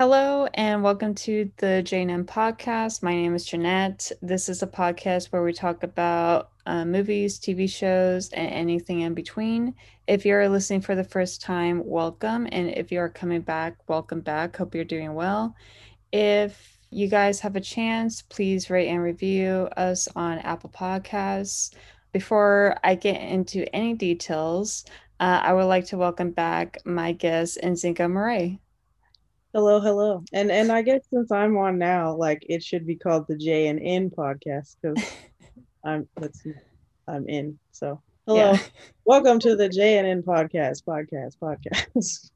Hello and welcome to the JNM podcast. My name is Jeanette. This is a podcast where we talk about uh, movies, TV shows, and anything in between. If you're listening for the first time, welcome. And if you're coming back, welcome back. Hope you're doing well. If you guys have a chance, please rate and review us on Apple Podcasts. Before I get into any details, uh, I would like to welcome back my guest, Nzinga Murray. Hello, hello. And and I guess since I'm on now, like it should be called the J and N podcast because I'm let's see, I'm in. So hello. Yeah. Welcome to the J and N podcast, podcast, podcast.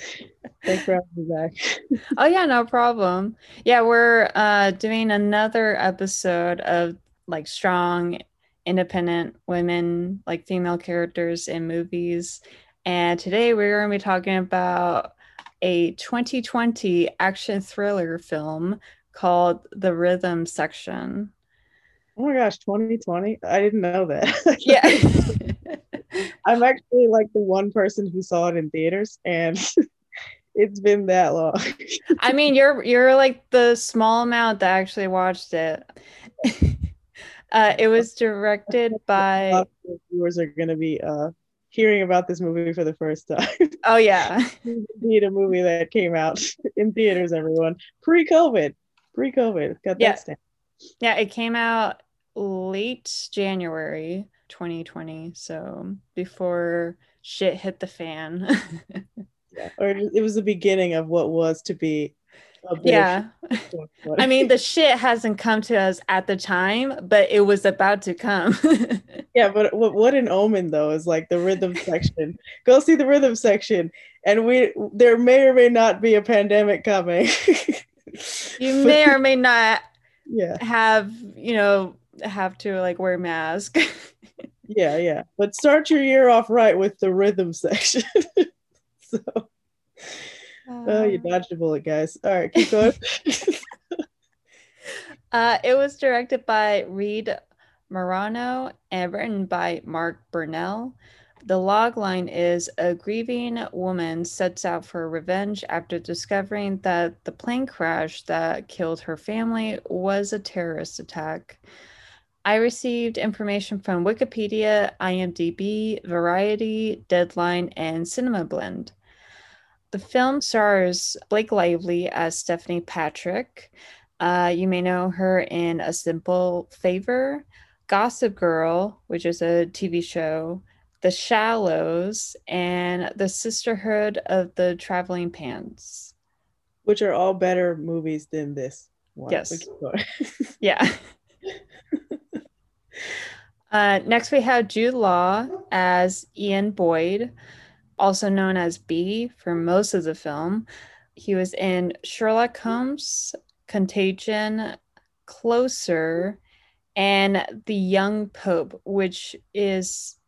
Thanks for having me back. oh yeah, no problem. Yeah, we're uh doing another episode of like strong independent women, like female characters in movies. And today we're going to be talking about a 2020 action thriller film called The Rhythm Section. Oh my gosh, 2020? I didn't know that. yeah. I'm actually like the one person who saw it in theaters and it's been that long. I mean, you're you're like the small amount that actually watched it. uh, it was directed by viewers are going to be uh hearing about this movie for the first time. Oh yeah. Indeed a movie that came out in theaters, everyone. Pre-COVID. Pre-COVID. Got yeah. that Yeah, it came out late January 2020. So before shit hit the fan. yeah. Or it was the beginning of what was to be yeah. I mean, the shit hasn't come to us at the time, but it was about to come. yeah, but what, what an omen though is like the rhythm section. Go see the rhythm section, and we there may or may not be a pandemic coming. you may or may not yeah have you know have to like wear mask. yeah, yeah. But start your year off right with the rhythm section. so oh, you uh. dodged a bullet, guys. All right, keep going. uh, it was directed by Reed Morano and written by Mark Burnell. The log line is a grieving woman sets out for revenge after discovering that the plane crash that killed her family was a terrorist attack. I received information from Wikipedia, IMDb, Variety, Deadline, and Cinema Blend. The film stars Blake Lively as Stephanie Patrick. Uh, you may know her in A Simple Favor, Gossip Girl, which is a TV show, The Shallows, and The Sisterhood of the Traveling Pants. Which are all better movies than this one. Yes. yeah. uh, next, we have Jude Law as Ian Boyd also known as B for most of the film. He was in Sherlock Holmes, Contagion, Closer, and The Young Pope, which is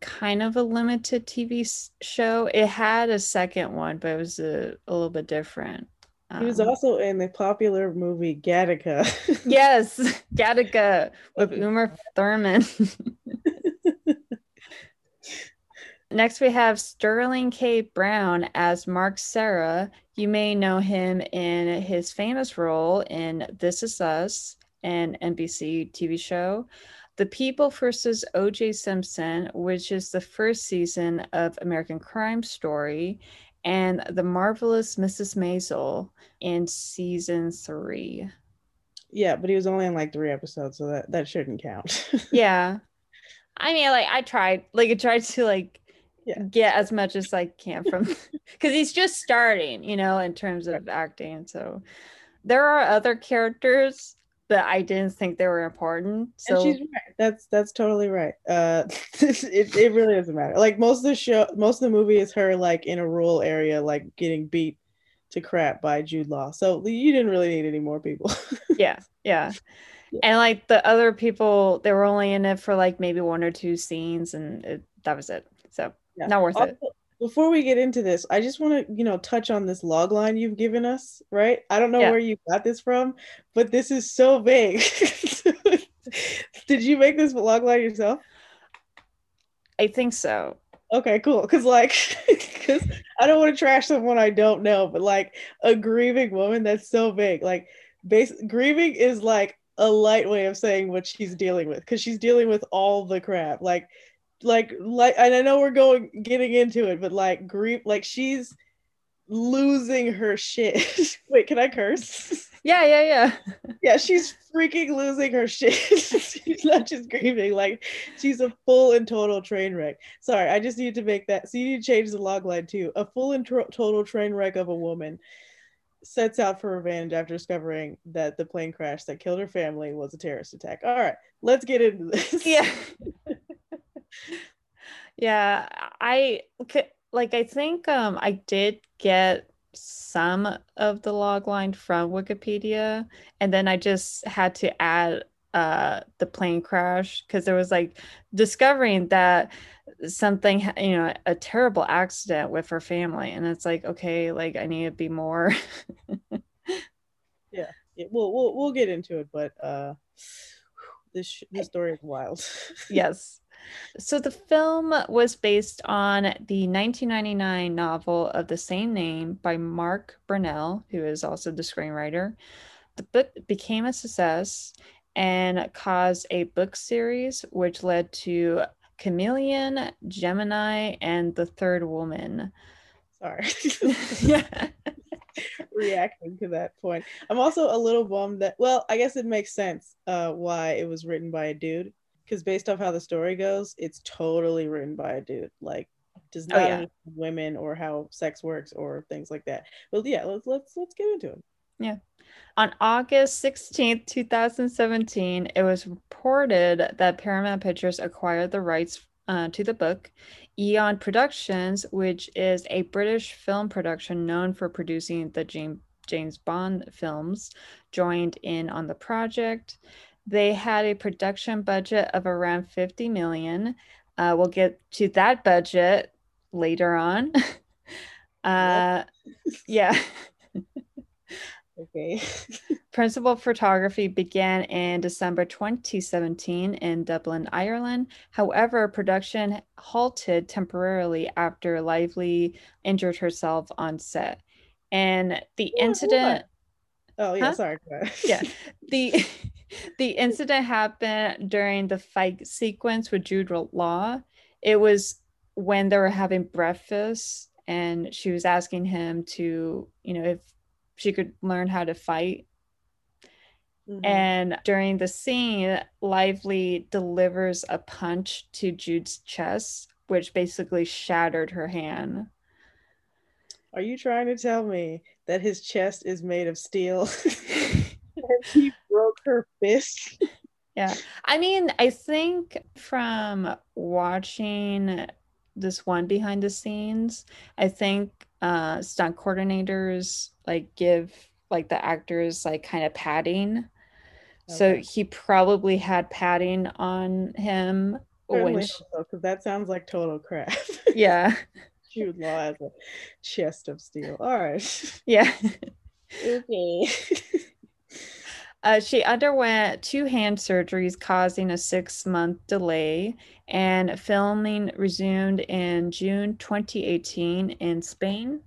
kind of a limited TV show. It had a second one, but it was a, a little bit different. He was um, also in the popular movie Gattaca. yes, Gattaca with Uma Thurman. Next, we have Sterling K. Brown as Mark Serra. You may know him in his famous role in This Is Us, an NBC TV show, The People versus O.J. Simpson, which is the first season of American Crime Story, and The Marvelous Mrs. Maisel in season three. Yeah, but he was only in like three episodes, so that, that shouldn't count. yeah. I mean, like I tried, like I tried to like yeah. get as much as I can from because he's just starting, you know, in terms of acting. So there are other characters but I didn't think they were important. So and she's right. That's that's totally right. Uh, it it really doesn't matter. Like most of the show, most of the movie is her like in a rural area, like getting beat to crap by Jude Law. So you didn't really need any more people. yeah, yeah, yeah. And like the other people, they were only in it for like maybe one or two scenes, and it, that was it. So yeah. not worth also, it before we get into this i just want to you know touch on this log line you've given us right i don't know yeah. where you got this from but this is so big did you make this log line yourself i think so Okay, cool. Because like, because I don't want to trash someone I don't know, but like a grieving woman, that's so big. Like, base grieving is like a light way of saying what she's dealing with because she's dealing with all the crap. Like, like, like, and I know we're going getting into it, but like grief, like she's losing her shit. Wait, can I curse? Yeah, yeah, yeah. yeah, she's freaking losing her shit. she's not just grieving, like she's a full and total train wreck. Sorry, I just need to make that. So you need to change the log line too. A full and tro- total train wreck of a woman sets out for revenge after discovering that the plane crash that killed her family was a terrorist attack. All right, let's get into this. Yeah. Yeah, I like I think um I did get some of the log line from Wikipedia, and then I just had to add uh, the plane crash because there was like discovering that something, you know, a terrible accident with her family, and it's like, okay, like I need to be more. yeah, yeah, we'll we'll we'll get into it, but uh, this this story is wild. yes. So the film was based on the 1999 novel of the same name by Mark Burnell, who is also the screenwriter. The book became a success and caused a book series, which led to Chameleon, Gemini, and The Third Woman. Sorry. yeah. Reacting to that point. I'm also a little bummed that, well, I guess it makes sense uh, why it was written by a dude because based off how the story goes, it's totally written by a dude. Like does oh, not oh, yeah. women or how sex works or things like that. But yeah, let's let's let's get into it. Yeah. On August 16th, 2017, it was reported that Paramount Pictures acquired the rights uh, to the book. Eon Productions, which is a British film production known for producing the James, James Bond films, joined in on the project. They had a production budget of around 50 million. Uh, we'll get to that budget later on. uh, yeah. okay. Principal photography began in December 2017 in Dublin, Ireland. However, production halted temporarily after Lively injured herself on set. And the incident. Oh, yeah, huh? sorry. yeah. The the incident happened during the fight sequence with Jude Law. It was when they were having breakfast and she was asking him to, you know, if she could learn how to fight. Mm-hmm. And during the scene, Lively delivers a punch to Jude's chest, which basically shattered her hand. Are you trying to tell me that his chest is made of steel? he broke her fist. Yeah. I mean, I think from watching this one behind the scenes, I think uh stunt coordinators like give like the actors like kind of padding. Okay. So he probably had padding on him. Because so, that sounds like total crap. Yeah. Jude Law has a chest of steel. All right. Yeah. okay. Uh, she underwent two hand surgeries, causing a six month delay, and filming resumed in June 2018 in Spain.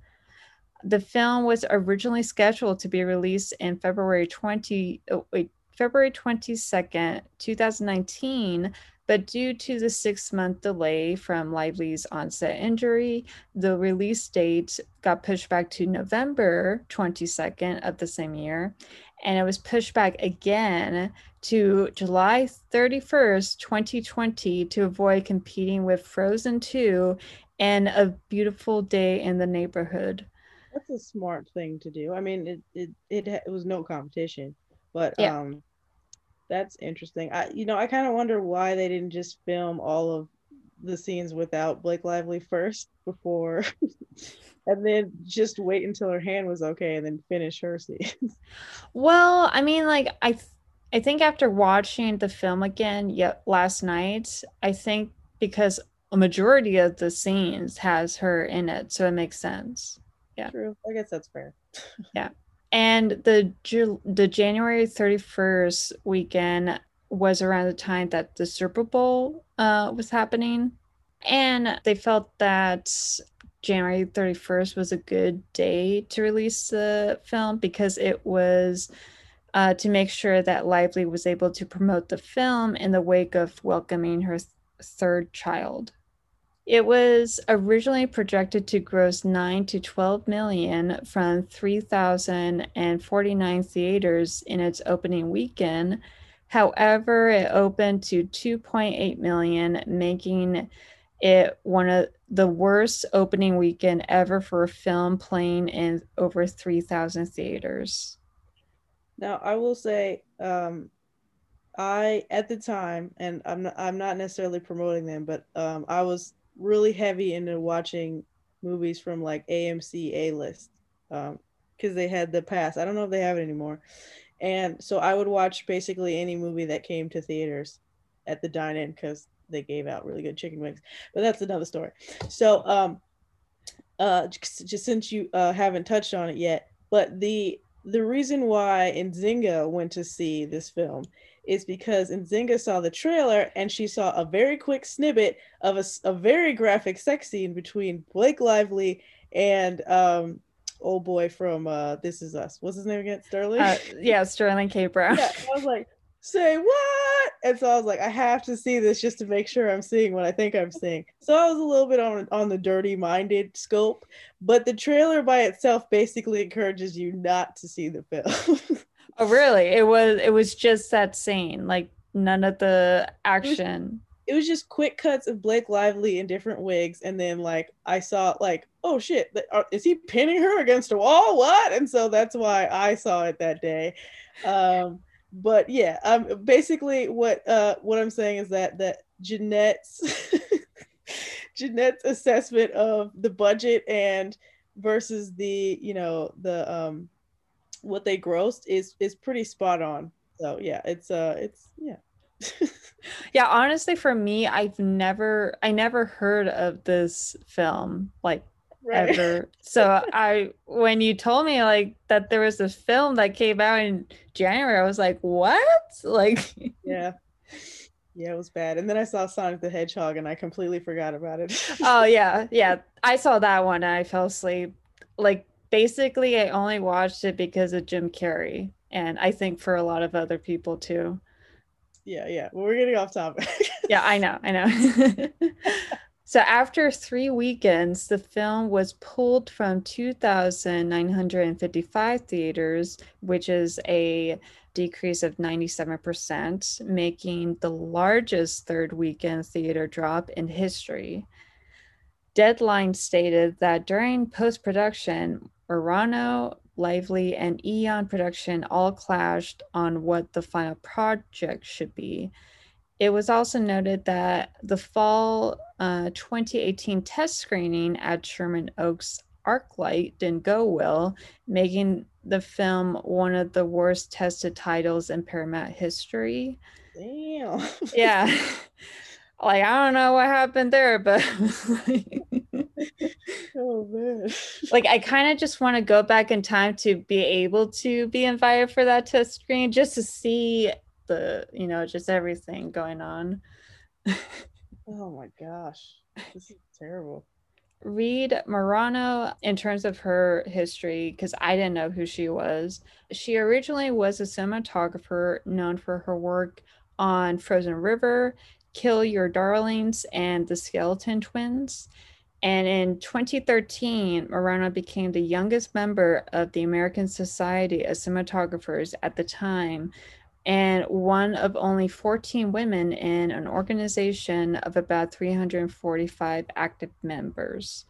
The film was originally scheduled to be released in February 20, oh, wait, February 22nd, 2019, but due to the six month delay from Lively's onset injury, the release date got pushed back to November 22nd of the same year and it was pushed back again to July 31st, 2020, to avoid competing with Frozen 2 and A Beautiful Day in the Neighborhood. That's a smart thing to do. I mean, it it it, it was no competition, but yeah. um, that's interesting. I you know I kind of wonder why they didn't just film all of the scenes without Blake Lively first before and then just wait until her hand was okay and then finish her scene. well, I mean, like I, th- I think after watching the film again, yet last night, I think because a majority of the scenes has her in it, so it makes sense. Yeah, true. I guess that's fair. yeah, and the the January thirty first weekend was around the time that the Super Bowl uh, was happening. And they felt that January 31st was a good day to release the film because it was uh, to make sure that Lively was able to promote the film in the wake of welcoming her th- third child. It was originally projected to gross 9 to 12 million from 3,049 theaters in its opening weekend. However, it opened to 2.8 million, making it one of the worst opening weekend ever for a film playing in over 3,000 theaters. Now, I will say, um, I at the time, and I'm not, I'm not necessarily promoting them, but um, I was really heavy into watching movies from like AMC A list um because um, they had the pass. I don't know if they have it anymore. And so I would watch basically any movie that came to theaters at the dine in because they gave out really good chicken wings. But that's another story. So, um, uh, just, just since you uh, haven't touched on it yet, but the the reason why Nzinga went to see this film is because Nzinga saw the trailer and she saw a very quick snippet of a, a very graphic sex scene between Blake Lively and um old boy from uh This Is Us. What's his name again? Sterling? Uh, yeah, Sterling K. Brown. Yeah, I was like, say what? And so I was like, I have to see this just to make sure I'm seeing what I think I'm seeing. So I was a little bit on on the dirty minded scope, but the trailer by itself basically encourages you not to see the film. oh, really? It was it was just that scene, like none of the action. It was, it was just quick cuts of Blake Lively in different wigs, and then like I saw like, oh shit, uh, is he pinning her against a wall? What? And so that's why I saw it that day. Um, but yeah, um, basically what uh what I'm saying is that that Jeanette's Jeanette's assessment of the budget and versus the you know the um what they grossed is is pretty spot on. So yeah, it's uh it's yeah. yeah, honestly for me, I've never I never heard of this film like right. ever. So I when you told me like that there was this film that came out in January, I was like, what? Like yeah. Yeah, it was bad. And then I saw Sonic the Hedgehog and I completely forgot about it. oh yeah, yeah. I saw that one and I fell asleep. Like basically I only watched it because of Jim Carrey. And I think for a lot of other people too. Yeah, yeah. Well, we're getting off topic. yeah, I know, I know. So after three weekends, the film was pulled from 2,955 theaters, which is a decrease of 97%, making the largest third weekend theater drop in history. Deadline stated that during post production, Morano, Lively, and Eon production all clashed on what the final project should be. It was also noted that the fall uh, 2018 test screening at Sherman Oaks Arclight didn't go well, making the film one of the worst tested titles in Paramount history. Damn. yeah. like I don't know what happened there, but oh man. Like I kind of just want to go back in time to be able to be invited for that test screen just to see the you know just everything going on oh my gosh this is terrible Reed Morano, in terms of her history, because I didn't know who she was, she originally was a cinematographer known for her work on Frozen River, Kill Your Darlings, and The Skeleton Twins. And in 2013, Morano became the youngest member of the American Society of Cinematographers at the time, and one of only 14 women in an organization of about 345 active members.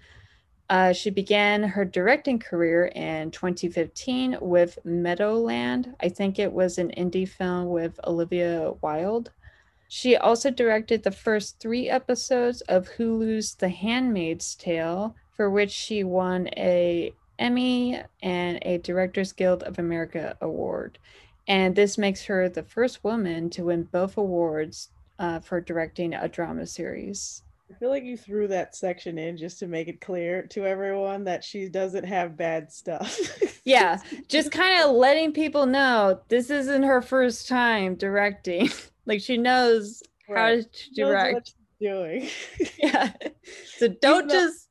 Uh, she began her directing career in 2015 with Meadowland. I think it was an indie film with Olivia Wilde. She also directed the first three episodes of Hulu's The Handmaid's Tale, for which she won a Emmy and a Directors Guild of America award and this makes her the first woman to win both awards uh, for directing a drama series. I feel like you threw that section in just to make it clear to everyone that she doesn't have bad stuff. yeah, just kind of letting people know this isn't her first time directing. like she knows right. how to direct. doing. yeah. So don't not- just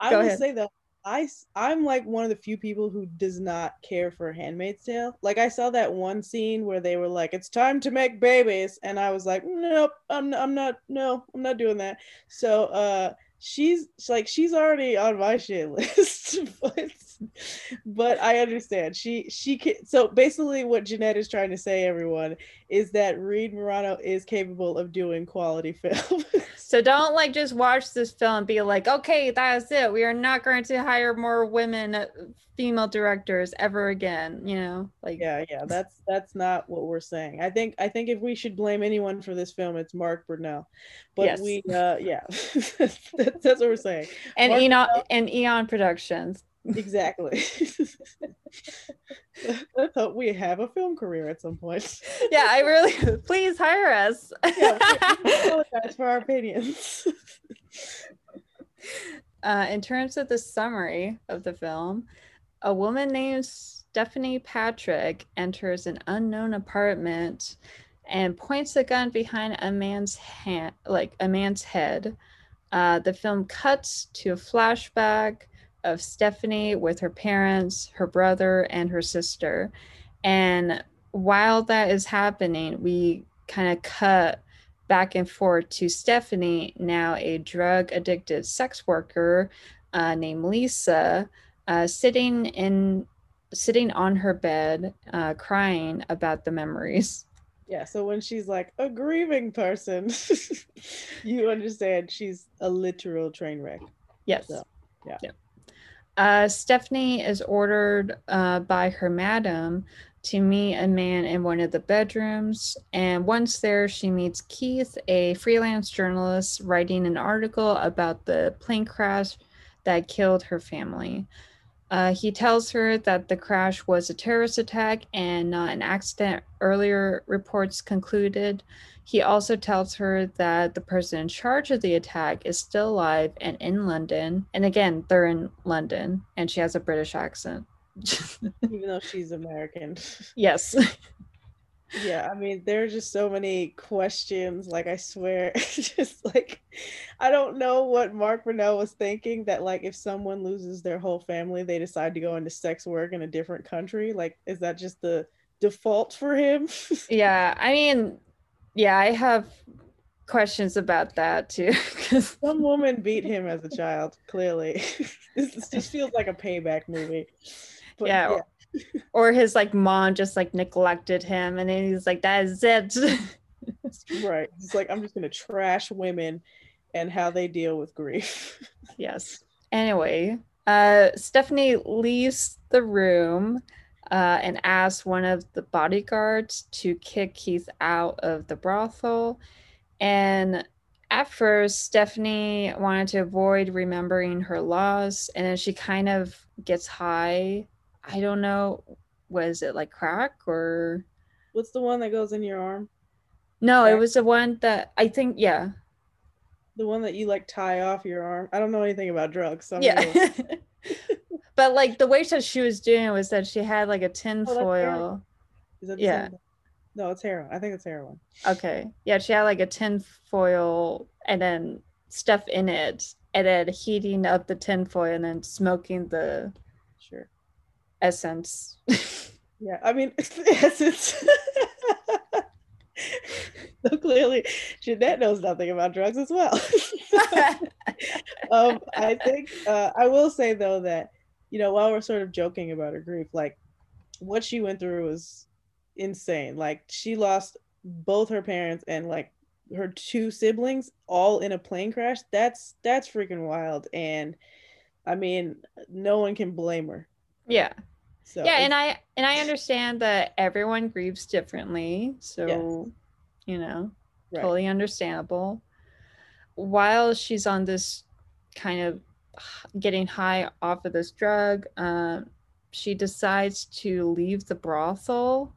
I Go will ahead. say though, I I'm like one of the few people who does not care for Handmaid's Tale. Like I saw that one scene where they were like, "It's time to make babies," and I was like, "Nope, I'm I'm not. No, I'm not doing that." So uh, she's she's like she's already on my shit list, but but I understand she she can. So basically, what Jeanette is trying to say, everyone, is that Reed Morano is capable of doing quality film. so don't like just watch this film and be like, okay, that's it. We are not going to hire more women uh, female directors ever again. You know, like yeah yeah that's that's not what we're saying i think i think if we should blame anyone for this film it's mark burnell but Yes. we uh yeah that's, that's what we're saying and Mark Eon and Eon Productions. Exactly let's hope we have a film career at some point Yeah, I really please hire us. yeah, we, apologize for our opinions uh, in terms of the summary of the film, a woman named Stephanie Patrick enters an unknown apartment and points a gun behind a man's hand, like a man's head. Uh, the film cuts to a flashback of Stephanie with her parents, her brother, and her sister. And while that is happening, we kind of cut back and forth to Stephanie, now a drug addicted sex worker uh, named Lisa, uh, sitting in sitting on her bed, uh, crying about the memories. yeah so when she's like a grieving person you understand she's a literal train wreck Yes. So, yeah. Uh, Stephanie is ordered uh, by her madam to meet a man in one of the bedrooms. And once there, she meets Keith, a freelance journalist, writing an article about the plane crash that killed her family. Uh, he tells her that the crash was a terrorist attack and not an accident, earlier reports concluded. He also tells her that the person in charge of the attack is still alive and in London. And again, they're in London, and she has a British accent. even though she's american yes. yeah i mean there are just so many questions like i swear just like i don't know what mark Burnell was thinking that like if someone loses their whole family they decide to go into sex work in a different country like is that just the default for him yeah. I mean, yeah, I have questions about that too because some woman beat him as a child clearly this just feels like a payback movie But yeah. Or, or his like mom just like neglected him, and then he's like, that is it. right it's like i'm just gonna trash women and how they deal with grief Yes. Anyway, uh, Stephanie leaves the room uh, and asks one of the bodyguards to kick Keith out of the brothel. And at first, Stephanie wanted to avoid remembering her loss, and then she kind of gets high. I don't know, was it like crack or what's the one that goes in your arm no? It was the one that I think, yeah, the one that you like tie off your arm. I don't know anything about drugs. So yeah. but like the way that she was doing it was that she had like a tin Oh, foil. Is that Yeah. same? No, it's heroin. I think it's heroin. Okay. Yeah, she had like a tin foil and then stuff in it, and then heating up the tin foil and then smoking the. Essence. Yeah. I mean, it's. so clearly, Jeanette knows nothing about drugs as well. um, I think uh, I will say though that you know while we're sort of joking about her grief, like what she went through was insane. Like she lost both her parents and like her two siblings all in a plane crash. That's that's freaking wild. And I mean, no one can blame her. Yeah. So Yeah, and I and I understand that everyone grieves differently. So, you know, right. totally understandable. While she's on this kind of getting high off of this drug, um, she decides to leave the brothel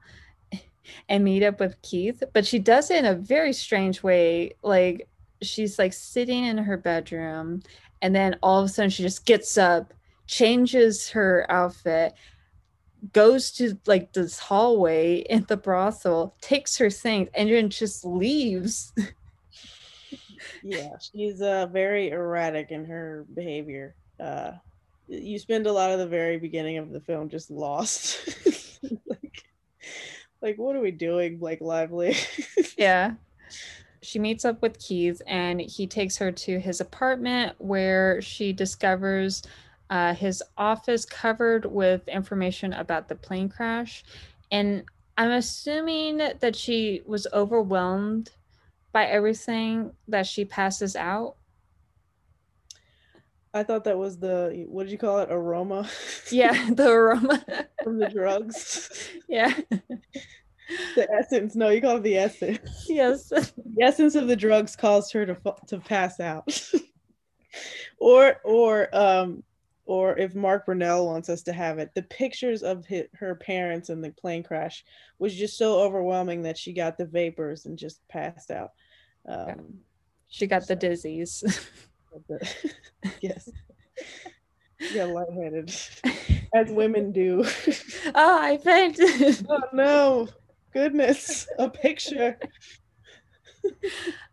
and meet up with Keith, but she does it in a very strange way. Like she's like sitting in her bedroom, and then all of a sudden she just gets up, changes her outfit, goes to like this hallway in the brothel, takes her things, and then just leaves. yeah, she's uh very erratic in her behavior. Uh you spend a lot of the very beginning of the film just lost. like, like what are we doing, Blake Lively? yeah. She meets up with Keith and he takes her to his apartment where she discovers uh, his office covered with information about the plane crash. And I'm assuming that she was overwhelmed by everything that she passes out. I thought that was the what did you call it? Aroma. Yeah, the aroma from the drugs. Yeah. the essence. No, you call it the essence. Yes. The essence of the drugs caused her to to pass out. or or um or if Mark Burnell wants us to have it, the pictures of his, her parents in the plane crash was just so overwhelming that she got the vapors and just passed out. Um, yeah. She got so. the dizzies. yes. Yeah, lightheaded, as women do. Oh, I fainted. oh no! Goodness, a picture.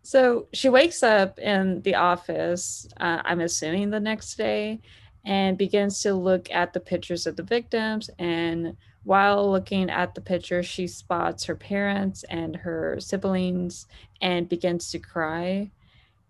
so she wakes up in the office. Uh, I'm assuming the next day, and begins to look at the pictures of the victims. And while looking at the picture, she spots her parents and her siblings and begins to cry.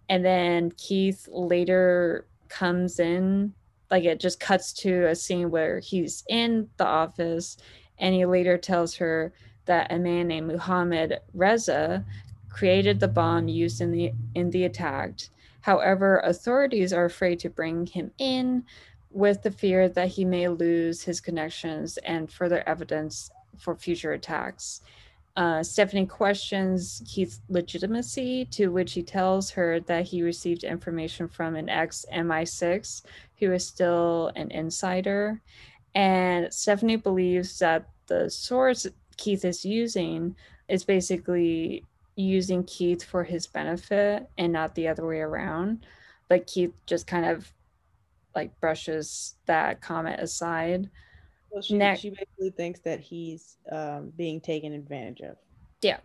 And then Keith later comes in, like it just cuts to a scene where he's in the office and he later tells her that a man named Muhammad Reza created the bomb used in the in the attack. However, authorities are afraid to bring him in with the fear that he may lose his connections and further evidence for future attacks. Uh, Stephanie questions Keith's legitimacy, to which he tells her that he received information from an ex MI6 who is still an insider. And Stephanie believes that the source Keith is using is basically using Keith for his benefit and not the other way around. But Keith just kind of like brushes that comment aside. Well, she, ne- she basically thinks that he's um, being taken advantage of. Yeah.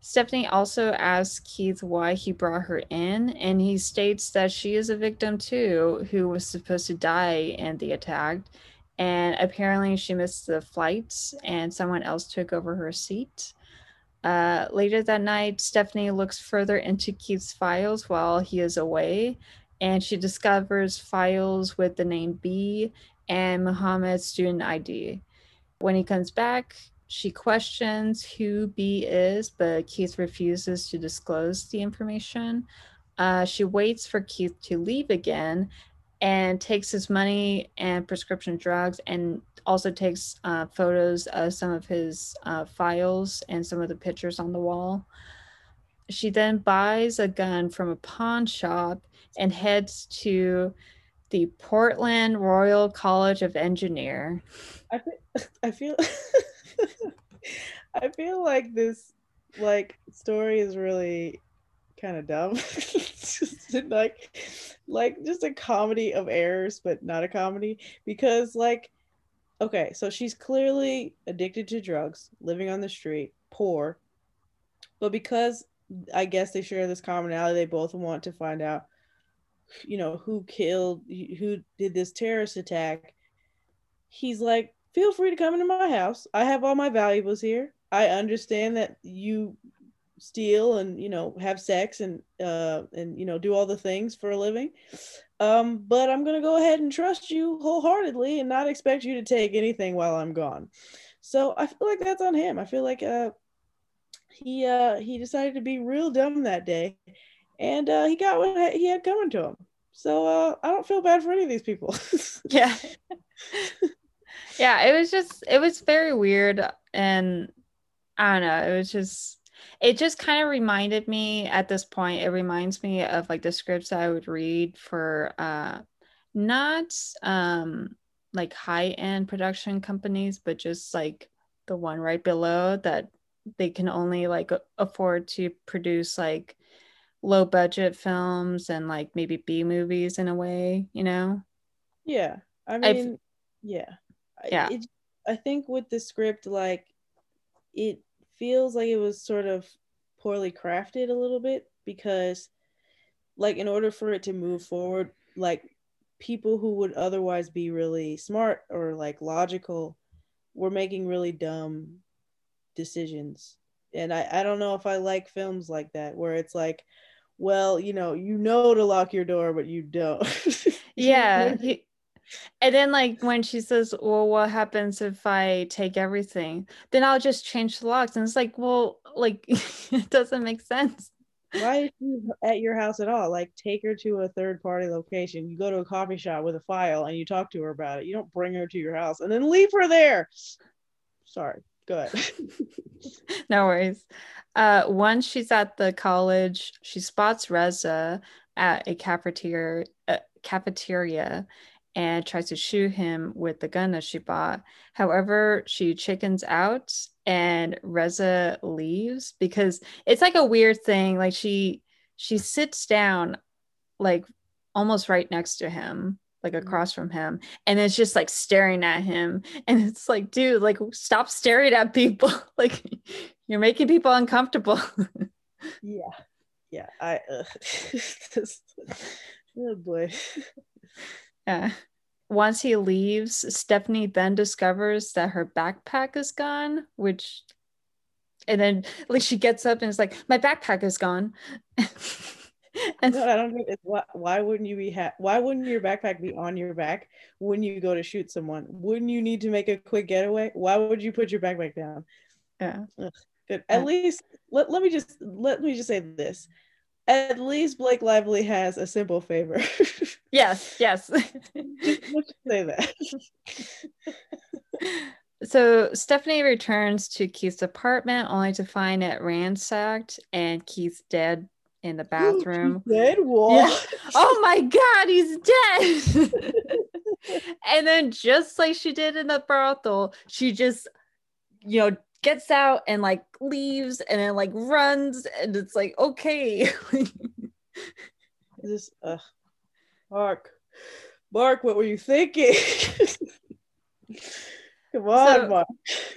Stephanie also asks Keith why he brought her in, and he states that she is a victim too, who was supposed to die in the attack. And apparently, she missed the flights, and someone else took over her seat. Uh, later that night, Stephanie looks further into Keith's files while he is away, and she discovers files with the name B and Muhammad's student ID. When he comes back, she questions who B is, but Keith refuses to disclose the information. Uh, she waits for Keith to leave again and takes his money and prescription drugs and also takes uh, photos of some of his uh, files and some of the pictures on the wall. She then buys a gun from a pawn shop and heads to the Portland Royal College of Engineer. I feel, I feel, I feel like this like story is really kind of dumb. just like, like just a comedy of errors, but not a comedy because like, okay, so she's clearly addicted to drugs, living on the street, poor, but because I guess they share this commonality, they both want to find out you know, who killed, who did this terrorist attack, he's like, feel free to come into my house. I have all my valuables here. I understand that you steal and you know have sex and uh and you know do all the things for a living um but i'm gonna go ahead and trust you wholeheartedly and not expect you to take anything while i'm gone so i feel like that's on him i feel like uh he uh he decided to be real dumb that day and uh, he got what he had coming to him. So uh, I don't feel bad for any of these people. yeah. yeah, it was just it was very weird and I don't know, it was just it just kind of reminded me at this point it reminds me of like the scripts I would read for uh not um like high end production companies but just like the one right below that they can only like afford to produce like low budget films and like maybe B movies in a way, you know? Yeah. I mean, I've, yeah. Yeah. It, I think with the script, like, it feels like it was sort of poorly crafted a little bit because like in order for it to move forward, like people who would otherwise be really smart or like logical were making really dumb decisions. And I, I don't know if I like films like that where it's like, well, you know, you know to lock your door, but you don't. yeah. And then like when she says, Well, what happens if I take everything? Then I'll just change the locks. And it's like, well, like it doesn't make sense. Why is she at your house at all? Like take her to a third party location. You go to a coffee shop with a file and you talk to her about it. You don't bring her to your house and then leave her there. Sorry. Go ahead. no worries. Uh, once she's at the college, she spots Reza at a cafeteria, uh, cafeteria and tries to shoot him with the gun that she bought. However, she chickens out and Reza leaves because it's like a weird thing. Like she she sits down like almost right next to him like mm-hmm. across from him and it's just like staring at him and it's like dude like stop staring at people like you're making people uncomfortable yeah yeah i uh, oh boy yeah once he leaves stephanie then discovers that her backpack is gone which and then like she gets up and it's like my backpack is gone and no, I don't know. Why, why wouldn't you be? Ha- why wouldn't your backpack be on your back when you go to shoot someone? Wouldn't you need to make a quick getaway? Why would you put your backpack down? Yeah. Ugh, good. At yeah. least let, let me just let me just say this. At least Blake Lively has a simple favor. yes. Yes. Let's say that. So Stephanie returns to Keith's apartment only to find it ransacked and Keith's dead in the bathroom. dead? What? Yeah. Oh my god, he's dead. and then just like she did in the brothel, she just you know gets out and like leaves and then like runs and it's like okay. this uh Mark. Mark, what were you thinking? Come on, so, Mark.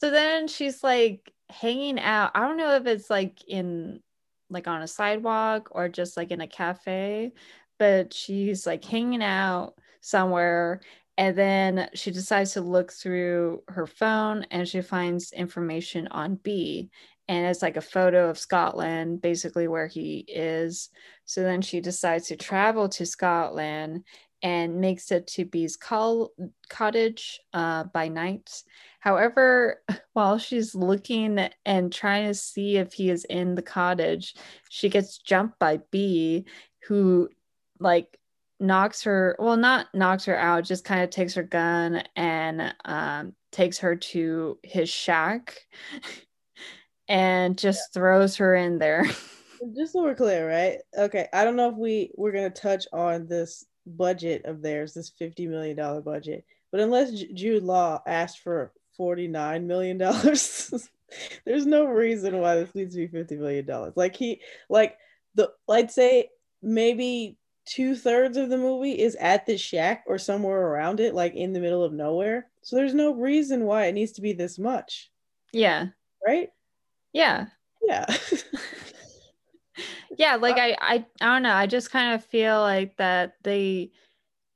so then she's like hanging out. I don't know if it's like in like on a sidewalk or just like in a cafe, but she's like hanging out somewhere and then she decides to look through her phone and she finds information on B and it's like a photo of Scotland, basically where he is. So then she decides to travel to Scotland and makes it to B's cottage uh, by night. However, while she's looking and trying to see if he is in the cottage, she gets jumped by B, who like knocks her well not knocks her out just kind of takes her gun and um, takes her to his shack and just yeah. throws her in there just so we're clear right okay i don't know if we we're going to touch on this budget of theirs, this $50 million budget. But unless J- Jude Law asked for $49 million, there's no reason why this needs to be $50 million. Like he, like the, I'd say maybe two thirds of the movie is at the shack or somewhere around it, like in the middle of nowhere. So there's no reason why it needs to be this much. Yeah. Right? Yeah. Yeah. yeah like uh, I, I i don't know i just kind of feel like that they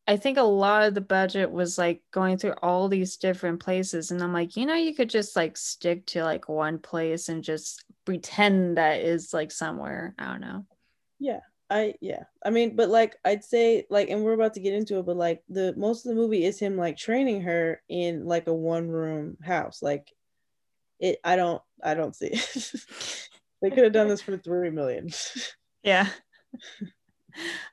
i think a lot of the budget was like going through all these different places and i'm like you know you could just like stick to like one place and just pretend that is like somewhere i don't know yeah i yeah i mean but like i'd say like and we're about to get into it but like the most of the movie is him like training her in like a one room house like it i don't i don't see it They could have done this for three million. yeah.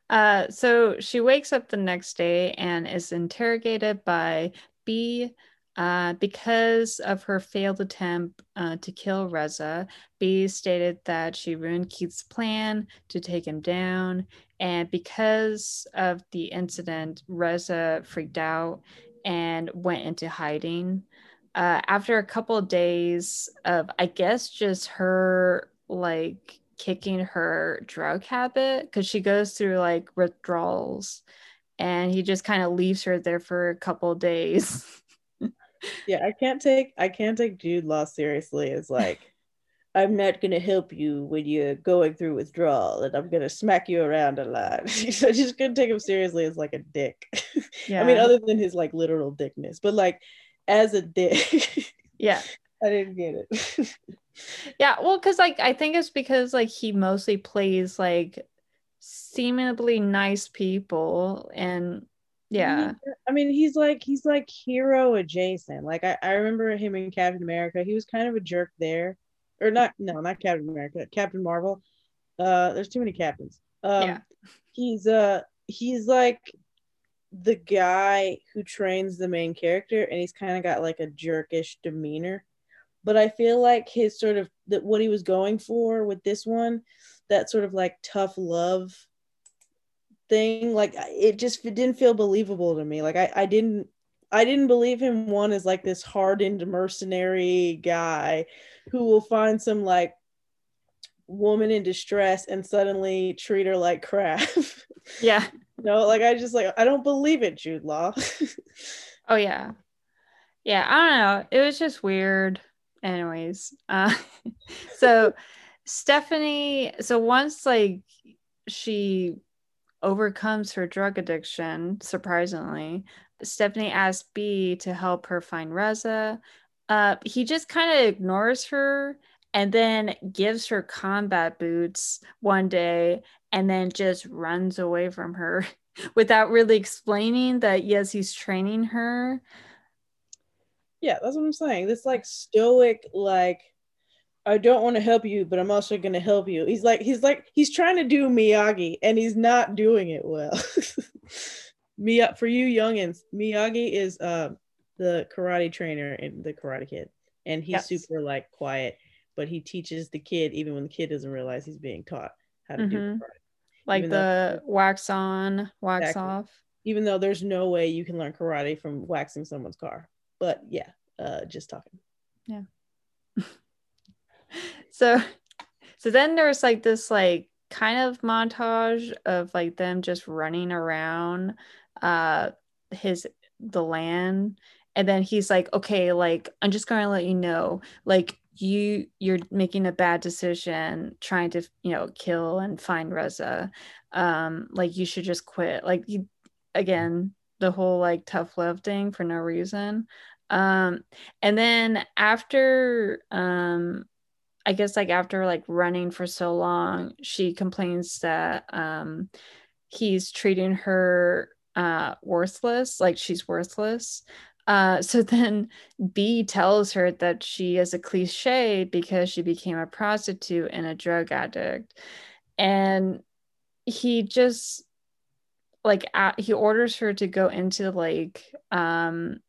Uh, so she wakes up the next day and is interrogated by B uh, because of her failed attempt uh, to kill Reza. B stated that she ruined Keith's plan to take him down. And because of the incident, Reza freaked out and went into hiding. Uh, after a couple of days of, I guess, just her like kicking her drug habit because she goes through like withdrawals and he just kind of leaves her there for a couple days yeah i can't take i can't take jude law seriously as like I'm not gonna help you when you're going through withdrawal, and I'm gonna smack you around a lot. so I just couldn't take him seriously as like a dick. Yeah. I mean, other than his like literal dickness, but like as a dick. yeah. I didn't get it. yeah, well, because like I think it's because like he mostly plays like seemingly nice people and yeah. I mean, he's like he's like hero adjacent. Like I, I remember him in Captain America. He was kind of a jerk there. Or not no, not Captain America, Captain Marvel. Uh there's too many captains. Um yeah. he's uh he's like the guy who trains the main character and he's kind of got like a jerkish demeanor. But I feel like his sort of that what he was going for with this one, that sort of like tough love thing like it just it didn't feel believable to me. Like I, I didn't i didn't believe him one as like this hardened mercenary guy who will find some like woman in distress and suddenly treat her like crap. Yeah. No like i just like i don't believe it jude law. Oh yeah. Yeah i don't know. It was just weird. Anyways uh so stephanie so once like she overcomes her drug addiction, surprisingly. Stephanie asks B to help her find Reza. Uh, he just kind of ignores her and then gives her combat boots one day and then just runs away from her without really explaining that, yes, he's training her. Yeah, that's what I'm saying. This like stoic, like I don't want to help you, but I'm also going to help you. He's like, he's like, he's trying to do Miyagi and he's not doing it well. Miyagi, for you youngins, Miyagi is uh, the karate trainer in the Karate Kid, and he's yes. super like quiet, but he teaches the kid even when the kid doesn't realize he's being taught how to mm-hmm. do karate. Like even the though, wax on, wax exactly. off. Even though there's no way you can learn karate from waxing someone's car, but yeah, uh, just talking. Yeah. So so then there's like this like kind of montage of like them just running around uh his the land. And then he's like okay like i'm just going to let you know like you you're making a bad decision trying to you know kill and find reza. Um like you should just quit. Like you again the whole like tough love thing for no reason. Um and then after um I guess like after like running for so long, she complains that um he's treating her uh worthless, like she's worthless. Uh, so then B tells her that she is a cliche because she became a prostitute and a drug addict. And he just like he orders her to go into like um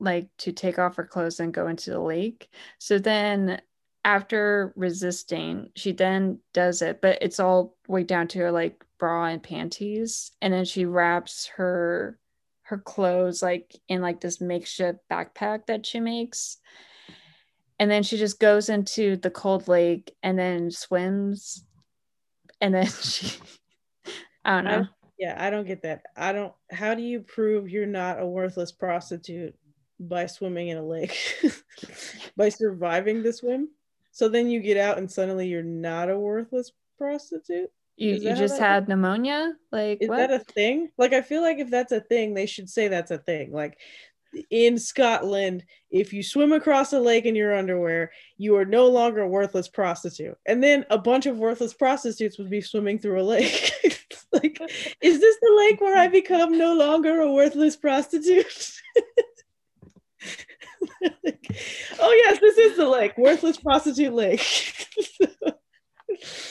like to take off her clothes and go into the lake. So then after resisting, she then does it, but it's all way down to her like bra and panties. And then she wraps her her clothes like in like this makeshift backpack that she makes. And then she just goes into the cold lake and then swims. And then she I don't know. I, yeah, I don't get that. I don't how do you prove you're not a worthless prostitute? By swimming in a lake. By surviving the swim? So then you get out and suddenly you're not a worthless prostitute. You, you just had pneumonia? Like is what? that a thing? Like I feel like if that's a thing, they should say that's a thing. Like in Scotland, if you swim across a lake in your underwear, you are no longer a worthless prostitute. And then a bunch of worthless prostitutes would be swimming through a lake. like, is this the lake where I become no longer a worthless prostitute? like, oh yes, this is the lake, worthless prostitute lake.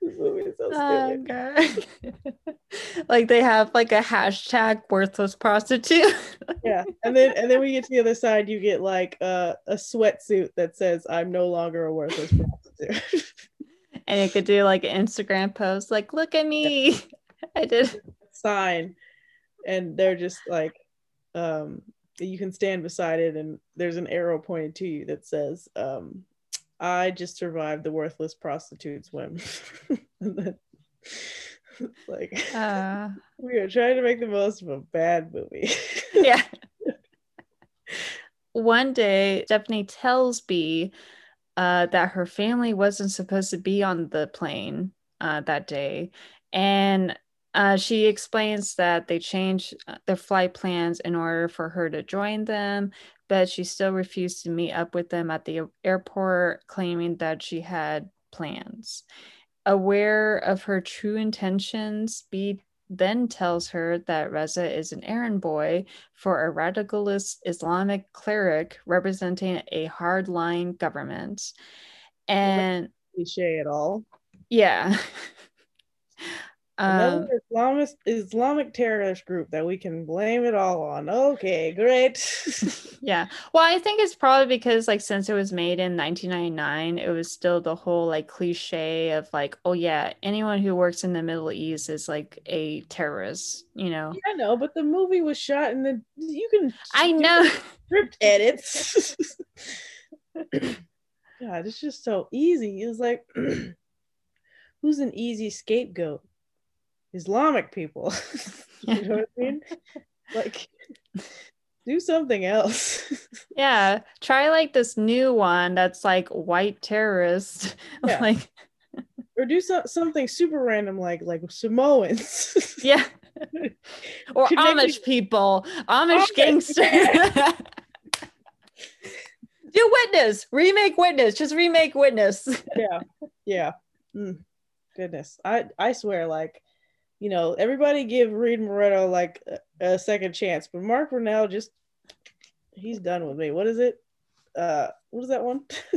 So oh, God. like they have like a hashtag worthless prostitute. yeah. And then and then we get to the other side, you get like uh, a sweatsuit that says I'm no longer a worthless prostitute. and you could do like an Instagram post, like, look at me. Yeah. I did sign. And they're just like um, you can stand beside it and there's an arrow pointed to you that says um, i just survived the worthless prostitute swim like uh, we are trying to make the most of a bad movie. Yeah. One day, Stephanie tells B uh, that her family wasn't supposed to be on the plane uh, that day. And uh, she explains that they changed uh, their flight plans in order for her to join them, but she still refused to meet up with them at the airport, claiming that she had plans. Aware of her true intentions, B then tells her that Reza is an errand boy for a radicalist Islamic cleric representing a hardline government. And cliche at all. Yeah. Another um, Islamist Islamic terrorist group that we can blame it all on. Okay, great. yeah. Well, I think it's probably because like since it was made in 1999, it was still the whole like cliche of like, oh yeah, anyone who works in the Middle East is like a terrorist, you know. Yeah, no, but the movie was shot in the you can I know script edits. God, it's just so easy. It's like who's an easy scapegoat? Islamic people. you know what I mean? Like do something else. yeah. Try like this new one that's like white terrorist. Yeah. like or do so- something super random like like Samoans. yeah. or Amish people. Amish, Amish gangsters. do witness. Remake witness. Just remake witness. yeah. Yeah. Mm. Goodness. I I swear like you know, everybody give Reed Morano like a, a second chance, but Mark Burnell just he's done with me. What is it? Uh, what is that one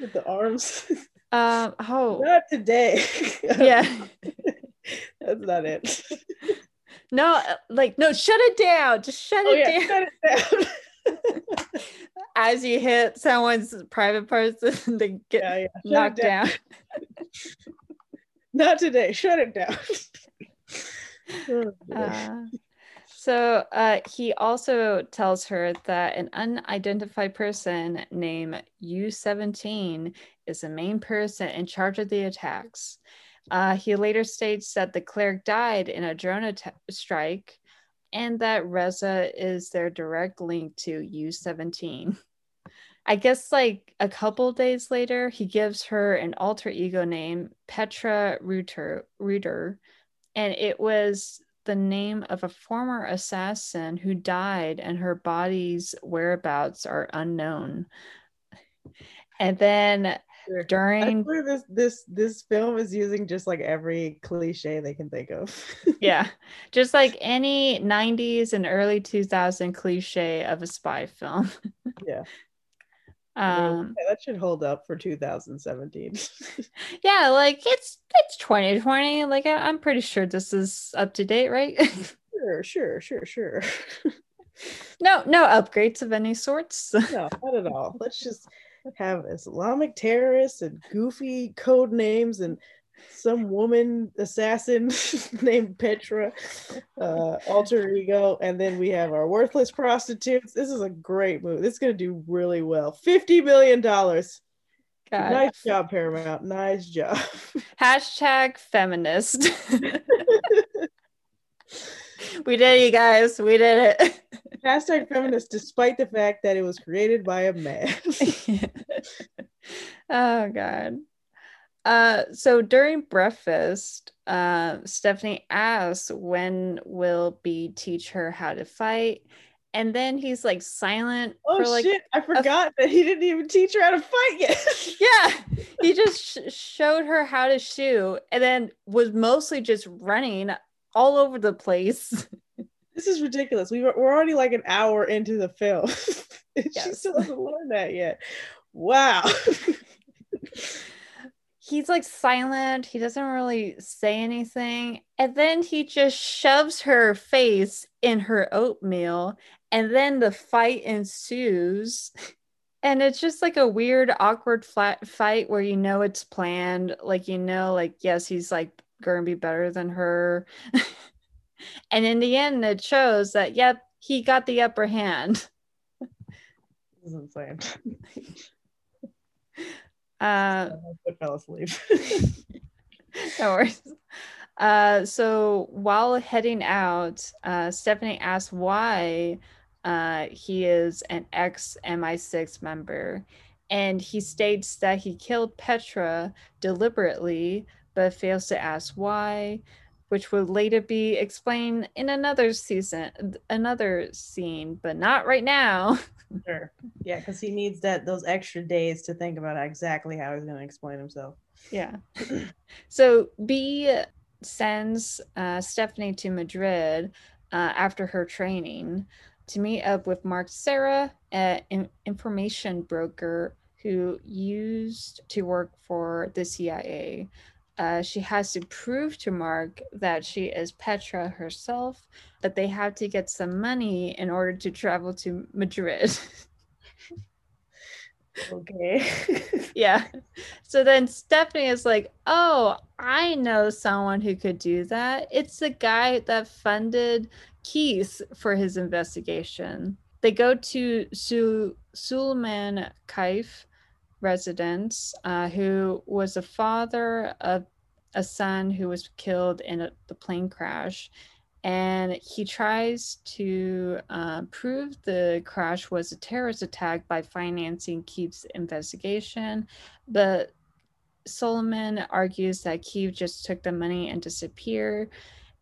with the arms? Um, oh, not today. yeah, that's not it. No, uh, like no, shut it down. Just shut oh, it yeah, down. Shut it down. As you hit someone's private person, they get yeah, yeah. knocked down. down. Not today. Shut it down. oh, uh, so uh, he also tells her that an unidentified person named U17 is the main person in charge of the attacks. Uh, he later states that the cleric died in a drone att- strike and that Reza is their direct link to U17. I guess like a couple days later, he gives her an alter ego name, Petra Reuter, Reuter, and it was the name of a former assassin who died, and her body's whereabouts are unknown. And then during this this this film is using just like every cliche they can think of. yeah, just like any '90s and early 2000 cliche of a spy film. yeah. Um, yeah, that should hold up for 2017. yeah, like it's it's 2020. Like I, I'm pretty sure this is up to date, right? sure, sure, sure, sure. no, no upgrades of any sorts. no, not at all. Let's just have Islamic terrorists and goofy code names and some woman assassin named Petra, uh, alter ego, and then we have our worthless prostitutes. This is a great movie. This is gonna do really well. Fifty million dollars. Nice job, Paramount. Nice job. Hashtag feminist. we did it, you guys. We did it. Hashtag feminist, despite the fact that it was created by a man. oh God. Uh, so during breakfast, uh, Stephanie asks when will B teach her how to fight, and then he's like silent. Oh for, like, shit! I forgot that he didn't even teach her how to fight yet. yeah, he just sh- showed her how to shoot, and then was mostly just running all over the place. This is ridiculous. We were, we're already like an hour into the film. yes. She still hasn't learned that yet. Wow he's like silent. He doesn't really say anything. And then he just shoves her face in her oatmeal. And then the fight ensues. And it's just like a weird, awkward flat fight where you know it's planned. Like, you know, like, yes, he's like going to be better than her. and in the end, it shows that, yep, he got the upper hand. This is insane. Uh, I fell asleep. no worries. Uh, so while heading out, uh, Stephanie asks why uh, he is an ex MI6 member. And he states that he killed Petra deliberately, but fails to ask why, which will later be explained in another season, another scene, but not right now. Sure. Yeah, because he needs that those extra days to think about exactly how he's going to explain himself. Yeah. so B sends uh, Stephanie to Madrid uh, after her training to meet up with Mark Serra, an information broker who used to work for the CIA. Uh, she has to prove to Mark that she is Petra herself, but they have to get some money in order to travel to Madrid. okay. yeah. So then Stephanie is like, oh, I know someone who could do that. It's the guy that funded Keith for his investigation. They go to Su- Suleiman Kaif residence, uh, who was a father of a son who was killed in a, the plane crash. And he tries to uh, prove the crash was a terrorist attack by financing Keith's investigation. But Solomon argues that Keith just took the money and disappeared.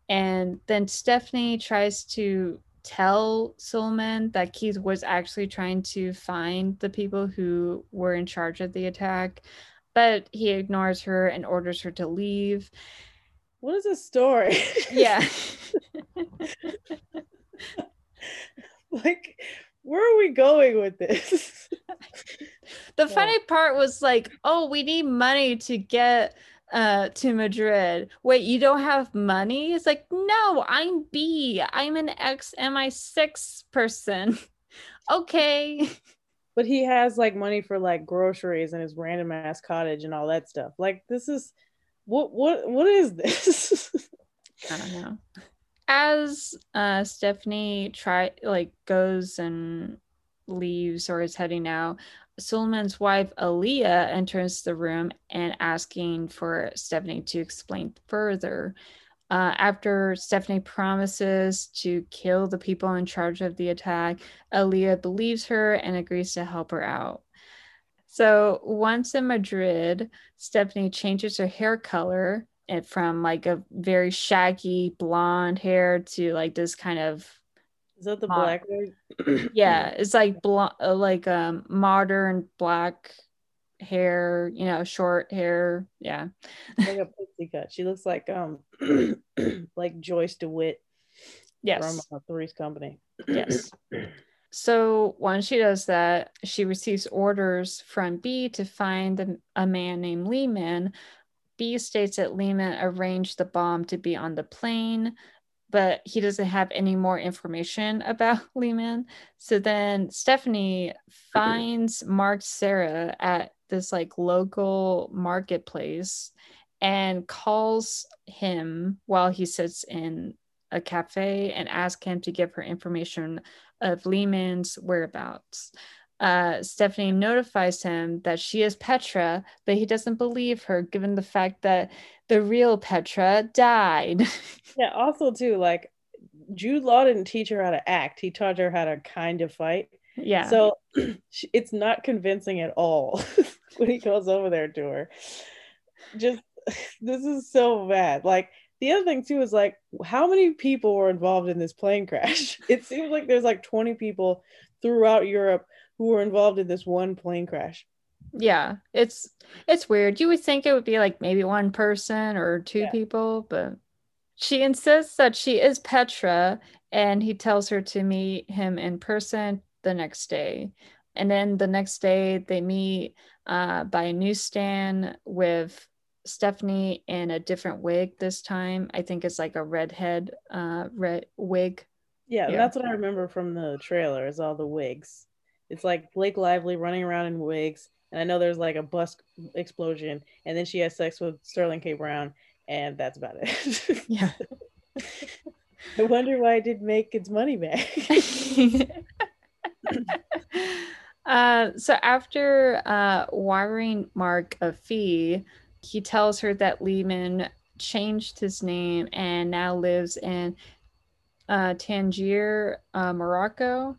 And then Stephanie tries to tell Solomon that Keith was actually trying to find the people who were in charge of the attack, but he ignores her and orders her to leave. What is this story? Yeah. like, where are we going with this? the funny part was like, oh, we need money to get uh to Madrid. Wait, you don't have money? It's like, no, I'm B. I'm an ex MI6 person. okay. But he has like money for like groceries and his random ass cottage and all that stuff. Like this is what what what is this? I don't know. As uh Stephanie try like goes and leaves or is heading out, Suleiman's wife Aaliyah enters the room and asking for Stephanie to explain further. Uh, after Stephanie promises to kill the people in charge of the attack, Aaliyah believes her and agrees to help her out. So once in Madrid, Stephanie changes her hair color from like a very shaggy blonde hair to like this kind of is that the black wig? yeah, it's like bl- uh, like um modern black hair, you know, short hair. Yeah. like a pixie cut. She looks like um like Joyce DeWitt. Yes. From uh, Three's Company. yes. So once she does that, she receives orders from B to find a man named Lehman. B states that Lehman arranged the bomb to be on the plane but he doesn't have any more information about Lehman. So then Stephanie finds Mark Serra at this like local marketplace and calls him while he sits in a cafe and asks him to give her information of Lehman's whereabouts. Uh, Stephanie notifies him that she is Petra, but he doesn't believe her given the fact that the real Petra died. yeah, also too, like Jude Law didn't teach her how to act. He taught her how to kind of fight. Yeah. So it's not convincing at all when he goes over there to her. Just this is so bad. Like the other thing too is like how many people were involved in this plane crash? It seems like there's like 20 people throughout Europe who were involved in this one plane crash. Yeah it's it's weird. You would think it would be like maybe one person or two yeah. people but she insists that she is petra and he tells her to meet him in person the next day. And then the next day they meet uh, by a newsstand with stephanie in a different wig this time. I think it's like a redhead uh, red wig. Yeah, yeah. that's what i remember from the trailer is all the wigs it's like blake lively running around in wigs and I know there's like a bus explosion, and then she has sex with Sterling K. Brown, and that's about it. yeah. I wonder why it didn't make its money back. uh, so after uh, wiring Mark a fee, he tells her that Lehman changed his name and now lives in uh, Tangier, uh, Morocco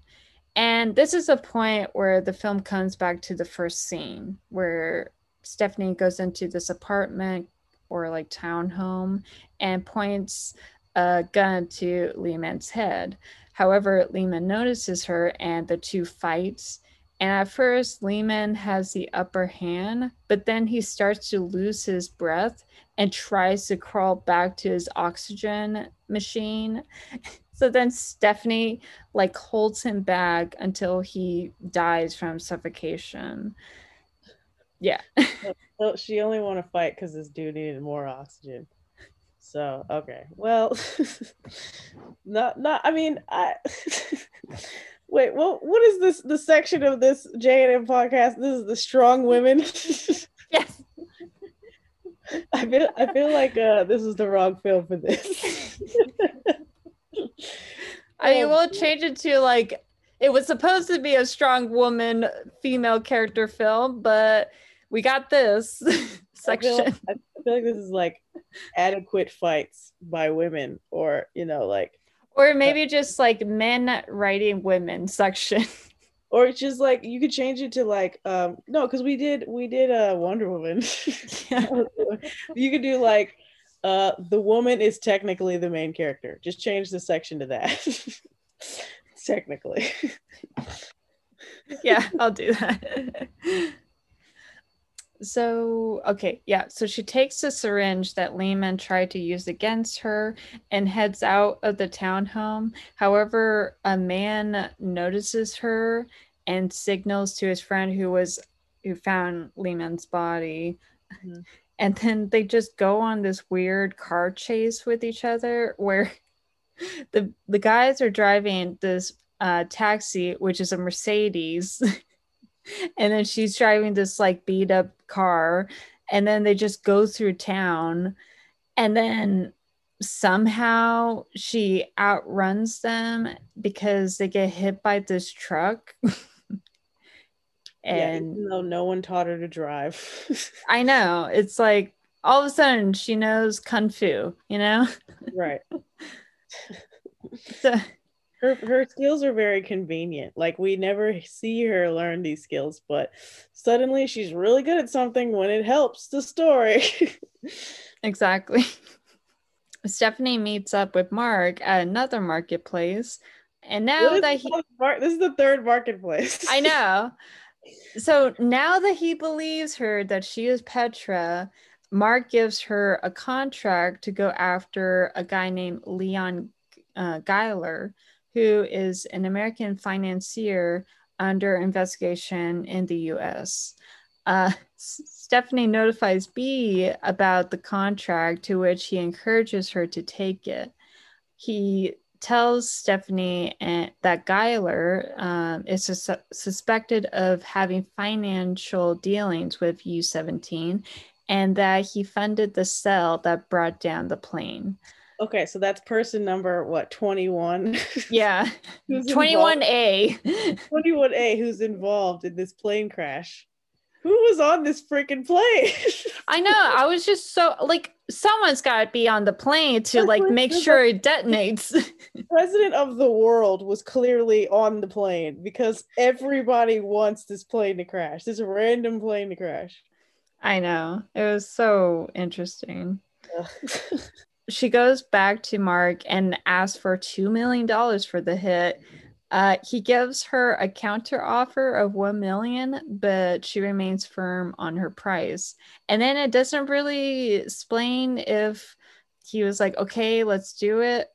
And this is a point where the film comes back to the first scene where Stephanie goes into this apartment or like townhome and points a gun to Lehman's head. However, Lehman notices her and the two fights. And at first, Lehman has the upper hand, but then he starts to lose his breath and tries to crawl back to his oxygen machine. So then Stephanie like holds him back until he dies from suffocation. Yeah. so she only want to fight because this dude needed more oxygen. So okay, well, not not. I mean, I wait. Well, what is this? The section of this J and M podcast. This is the strong women. yes. I feel I feel like uh, this is the wrong film for this. I mean, we'll change it to like it was supposed to be a strong woman female character film, but we got this section. I feel, I feel like this is like adequate fights by women, or you know, like or maybe uh, just like men writing women section. Or it's just like you could change it to like um no, because we did we did a uh, Wonder Woman. yeah. you could do like uh, the woman is technically the main character. Just change the section to that. technically. yeah, I'll do that. so, okay, yeah. So she takes the syringe that Lehman tried to use against her and heads out of the townhome. However, a man notices her and signals to his friend who was who found Lehman's body. Mm-hmm and then they just go on this weird car chase with each other where the the guys are driving this uh, taxi which is a mercedes. And then she's driving this like beat up car. And then they just go through town. And then somehow she outruns them because they get hit by this truck and yeah, though no one taught her to drive. I know it's like all of a sudden she knows kung fu you know? Right. So her her skills are very convenient like we never see her learn these skills but suddenly she's really good at something when it helps the story. Exactly. Stephanie meets up with mark at another marketplace and now that he this is the third marketplace. I know so now that he believes her that she is Petra, Mark gives her a contract to go after a guy named Leon uh, Giler, who is an American financier under investigation in the US. Uh, Stephanie notifies B about the contract, to which he encourages her to take it. He tells Stephanie and, that Giler um, is sus- suspected of having financial dealings with U-17 and that he funded the cell that brought down the plane. Okay, so that's person number what 21? Yeah. 21A. 21A who's involved in this plane crash who was on this freaking plane? I know. I was just so like someone's got to be on the plane to like make sure it detonates. President of the world was clearly on the plane because everybody wants this plane to crash. This random plane to crash. I know. It was so interesting. she goes back to Mark and asks for $2 million for the hit uh, he gives her a counter offer of one million, but she remains firm on her price. And then it doesn't really explain if he was like, "Okay, let's do it,"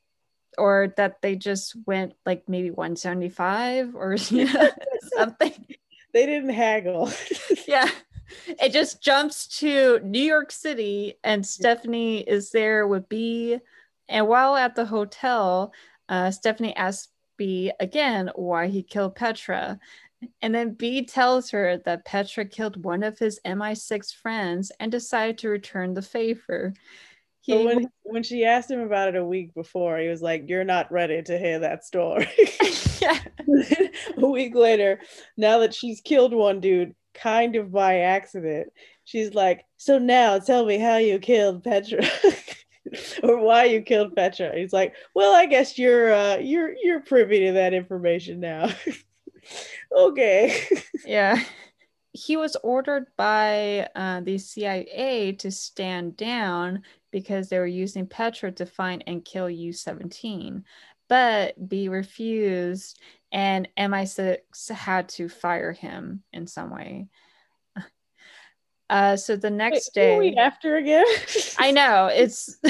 or that they just went like maybe one seventy five or you know, something. They didn't haggle. yeah, it just jumps to New York City, and Stephanie is there with B. And while at the hotel, uh, Stephanie asks B again why he killed Petra. And then B tells her that Petra killed one of his MI6 friends and decided to return the favor. He, when, when she asked him about it a week before, he was like, You're not ready to hear that story. yeah. a week later, now that she's killed one dude, kind of by accident, she's like, So now tell me how you killed Petra. or why you killed Petra. He's like, well, I guess you're uh, you're you're privy to that information now. okay. yeah. He was ordered by uh, the CIA to stand down because they were using Petra to find and kill U 17. But B refused, and MI6 had to fire him in some way. Uh, so the next Wait, day, after again, I know it's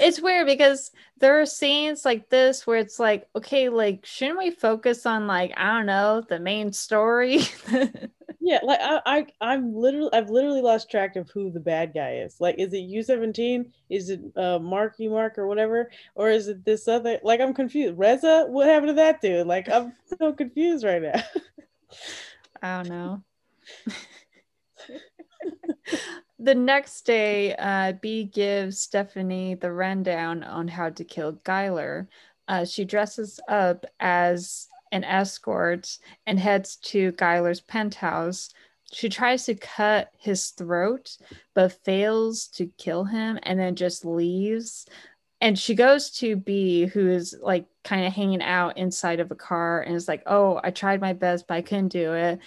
it's weird because there are scenes like this where it's like, okay, like shouldn't we focus on like I don't know the main story? yeah, like I, I I'm literally I've literally lost track of who the bad guy is. Like, is it U seventeen? Is it uh Marky Mark or whatever, or is it this other? Like, I'm confused. Reza, what happened to that dude? Like, I'm so confused right now. I don't know the next day, uh, B gives Stephanie the rundown on how to kill Giler. Uh, she dresses up as an escort and heads to Giler's penthouse. She tries to cut his throat, but fails to kill him and then just leaves. And she goes to B, who is like kind of hanging out inside of a car and is like, Oh, I tried my best, but I couldn't do it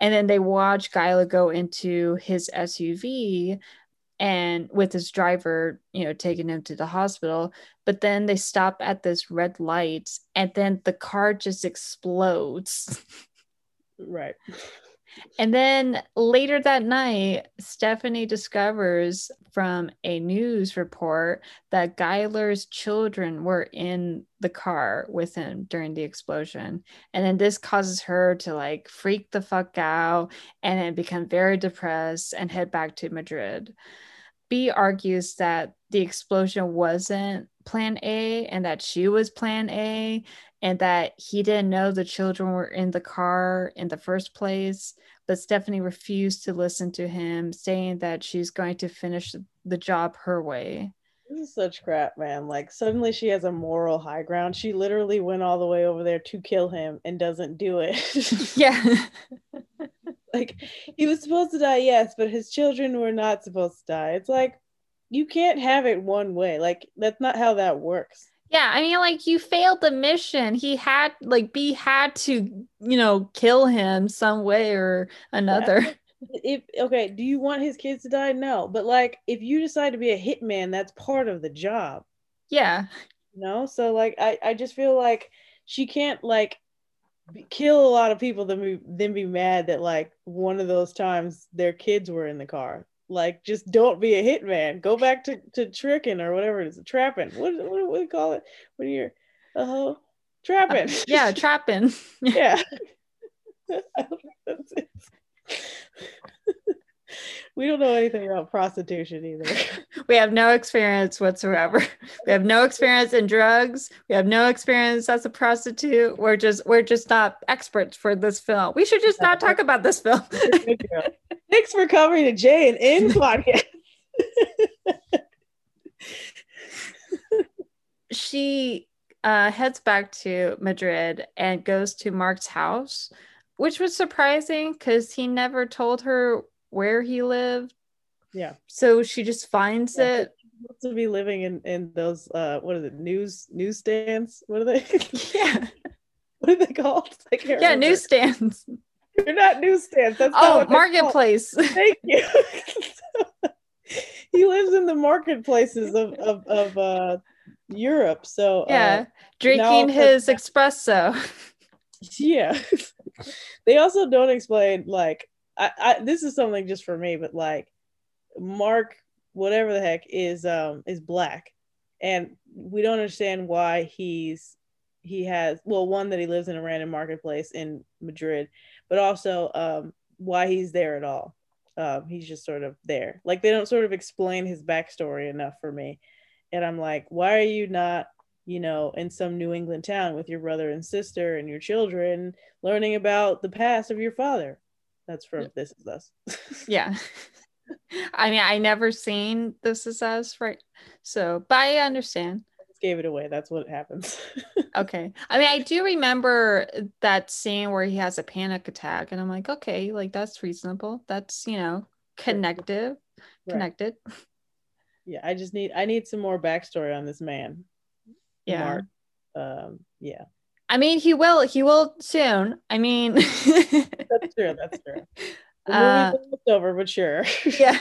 and then they watch Giler go into his SUV and with his driver, you know, taking him to the hospital. But then they stop at this red light and then the car just explodes. Right. And then later that night, Stephanie discovers from a news report that Giler's children were in the car with him during the explosion. And then this causes her to like freak the fuck out and then become very depressed and head back to Madrid. B argues that the explosion wasn't plan A and that she was plan A and that he didn't know the children were in the car in the first place. But Stephanie refused to listen to him, saying that she's going to finish the job her way. This is such crap, man. Like, suddenly she has a moral high ground. She literally went all the way over there to kill him and doesn't do it. yeah. like, he was supposed to die, yes, but his children were not supposed to die. It's like, you can't have it one way. Like, that's not how that works. Yeah, I mean, like you failed the mission. He had like B had to, you know, kill him some way or another. Yeah. If okay, do you want his kids to die? No, but like if you decide to be a hitman, that's part of the job. Yeah. You know, so like I I just feel like she can't like kill a lot of people then be then be mad that like one of those times their kids were in the car like, just don't be a hitman. Go back to, to tricking or whatever it is, trapping. What, what, what do we call it? What are you, uh, trapping? Uh, yeah, trapping. yeah. we don't know anything about prostitution either. we have no experience whatsoever. We have no experience in drugs. We have no experience as a prostitute. We're just we're just not experts for this film. We should just not talk about this film. Thanks for covering the J and N podcast. she uh, heads back to Madrid and goes to Mark's house, which was surprising because he never told her where he lived. Yeah. So she just finds yeah, it. To be living in in those uh what are the news newsstands? What are they? yeah. what are they called? yeah, remember. newsstands. They're not newsstands. That's oh, marketplace. Thank you. he lives in the marketplaces of of, of uh, Europe. So yeah, uh, drinking his espresso. Yeah. they also don't explain like I, I this is something just for me, but like Mark, whatever the heck, is um is black, and we don't understand why he's he has well one that he lives in a random marketplace in Madrid, but also um, why he's there at all. Um, he's just sort of there. Like they don't sort of explain his backstory enough for me, and I'm like, why are you not, you know, in some New England town with your brother and sister and your children, learning about the past of your father? That's from This Is Us. yeah. I mean, I never seen This Is Us, right? So, but I understand gave it away. That's what happens. okay. I mean, I do remember that scene where he has a panic attack, and I'm like, okay, like that's reasonable. That's you know connective, right. connected. Yeah, I just need I need some more backstory on this man. Yeah. Mark. Um. Yeah. I mean, he will. He will soon. I mean, that's true. That's true. The Uh, over, but sure. yeah.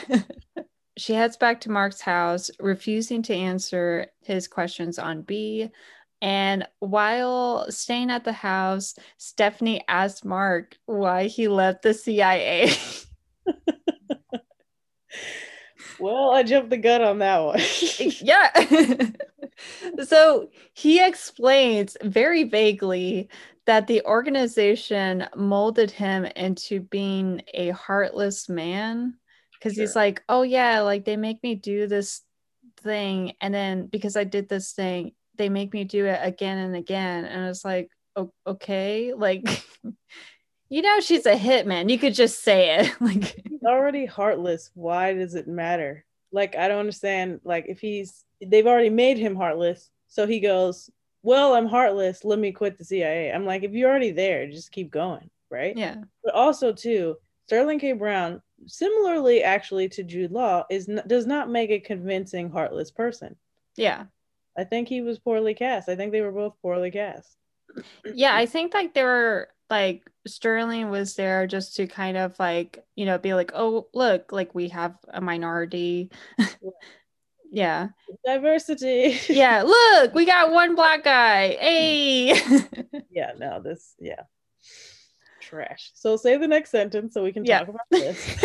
she heads back to Mark's house, refusing to answer his questions on B. And while staying at the house, Stephanie asked Mark why he left the CIA. Well, I jumped the gun on that one. yeah. so he explains very vaguely that the organization molded him into being a heartless man because he's like, oh, yeah, like they make me do this thing. And then because I did this thing, they make me do it again and again. And it's like, "O- okay, like, you know, she's a hitman. You could just say it. like, already heartless. Why does it matter? Like, I don't understand. Like, if he's, they've already made him heartless. So he goes, Well, I'm heartless. Let me quit the CIA. I'm like, if you're already there, just keep going. Right. yeah. But also, too, Sterling K. Brown, similarly actually to Jude Law, is n- does not make a convincing heartless person. Yeah. I think he was poorly cast. I think they were both poorly cast. yeah i think like there were like sterling was there just to kind of like you know be like oh look like we have a minority yeah Diversity. yeah look we got one black guy mm. hey yeah, no, this, yeah. Trash. So say the next sentence so we can Yeah. talk about this.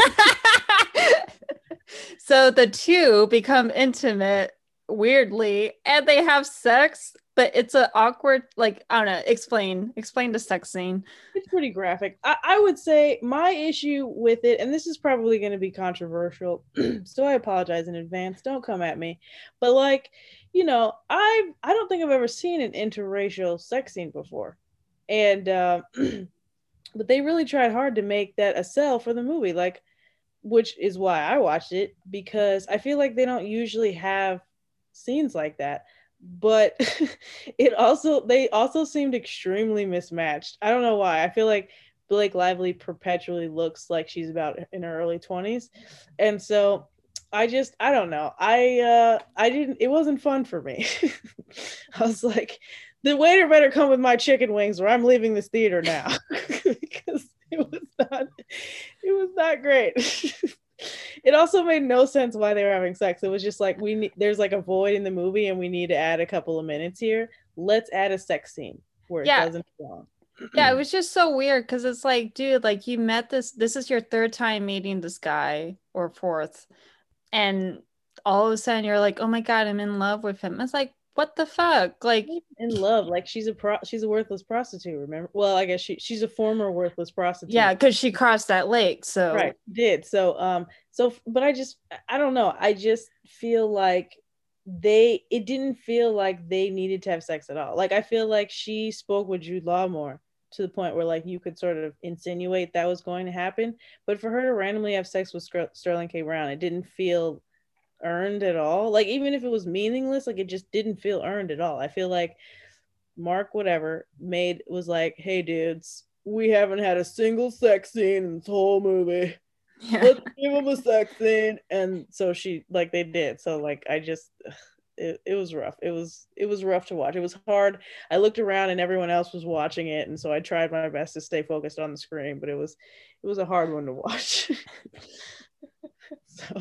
so the two become intimate weirdly and they have sex but it's an awkward like i don't know explain explain the sex scene It's pretty graphic. I, I would say my issue with it, and this is probably going to be controversial, so I apologize in advance. Don't come at me. But like, you know, I I don't think I've ever seen an interracial sex scene before, and uh, but they really tried hard to make that a sell for the movie, like, which is why I watched it because I feel like they don't usually have scenes like that but it also they also seemed extremely mismatched. I don't know why. I feel like Blake Lively perpetually looks like she's about in her early 20s. And so I just I don't know. I uh I didn't it wasn't fun for me. I was like the waiter better come with my chicken wings or I'm leaving this theater now because it was not it was not great. it also made no sense why they were having sex. It was just like we need there's like a void in the movie and we need to add a couple of minutes here. Let's add a sex scene where it doesn't belong. yeah it was just so weird because it's like dude like you met this this is your third time meeting this guy or fourth and all of a sudden you're like oh my god i'm in love with him it's like what the fuck like in love. Like she's a pro she's a worthless prostitute, remember? Well, I guess she she's a former worthless prostitute. yeah because she crossed that lake so right did so um so but i just i don't know i just feel like they it didn't feel like they needed to have sex at all like i feel like she spoke with jude law more to the point where like you could sort of insinuate that was going to happen but for her to randomly have sex with sterling k brown it didn't feel earned at all. Like even if it was meaningless like it just didn't feel earned at all. I feel like mark whatever made was like hey dudes we haven't had a single sex scene in this whole movie. Yeah. let's give him a sex scene. And so she like they did. So like i just it, it was rough. It was it was rough to watch. It was hard. I looked around and everyone else was watching it. And so i tried my best to stay focused on the screen but it was it was a hard one to watch. So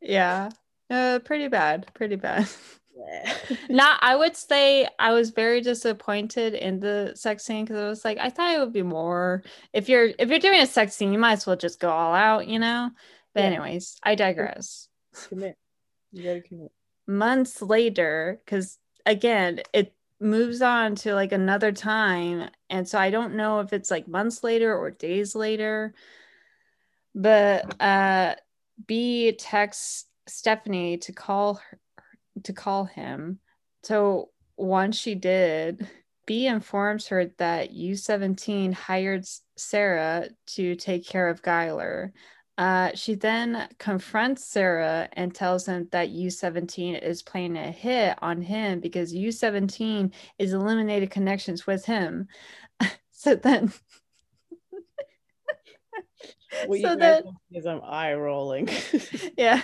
yeah uh, pretty bad pretty bad yeah. Now, I would say I was very disappointed in the sex scene because I was like, I thought it would be more. If you're if you're doing a sex scene, you might as well just go all out, you know. But Yeah. anyways, I digress. commit you gotta commit Months later, because again, it moves on to like another time, and so I don't know if it's like months later or days later. But uh, B texts Stephanie to call her to call him. So once she did, B informs her that U17 hired Serra to take care of Giler. Uh, she then confronts Serra and tells him that U17 is playing a hit on him because U17 is eliminated connections with him. so then, you So that- is i'm eye rolling yeah.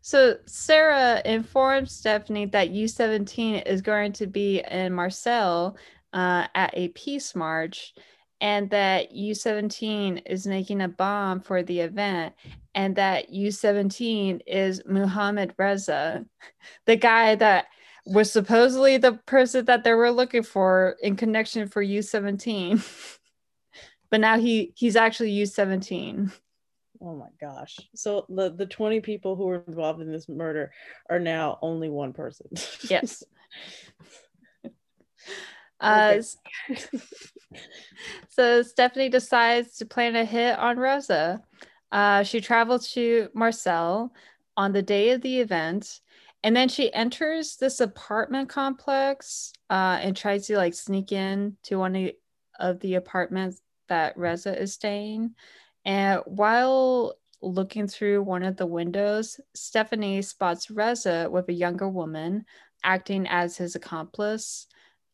So Serra informs Stephanie that U17 is going to be in Marcel uh, at a peace march and that U17 is making a bomb for the event, and that U17 is Muhammad Reza, the guy that was supposedly the person that they were looking for in connection for U17. but now he he's actually U17. Oh my gosh. So the the 20 people who were involved in this murder are now only one person. yes. Uh, so Stephanie decides to plan a hit on Reza. Uh, she travels to Marseille on the day of the event, and then she enters this apartment complex uh, and tries to like sneak in to one of the apartments that Reza is staying. And while looking through one of the windows, Stephanie spots Reza with a younger woman acting as his accomplice.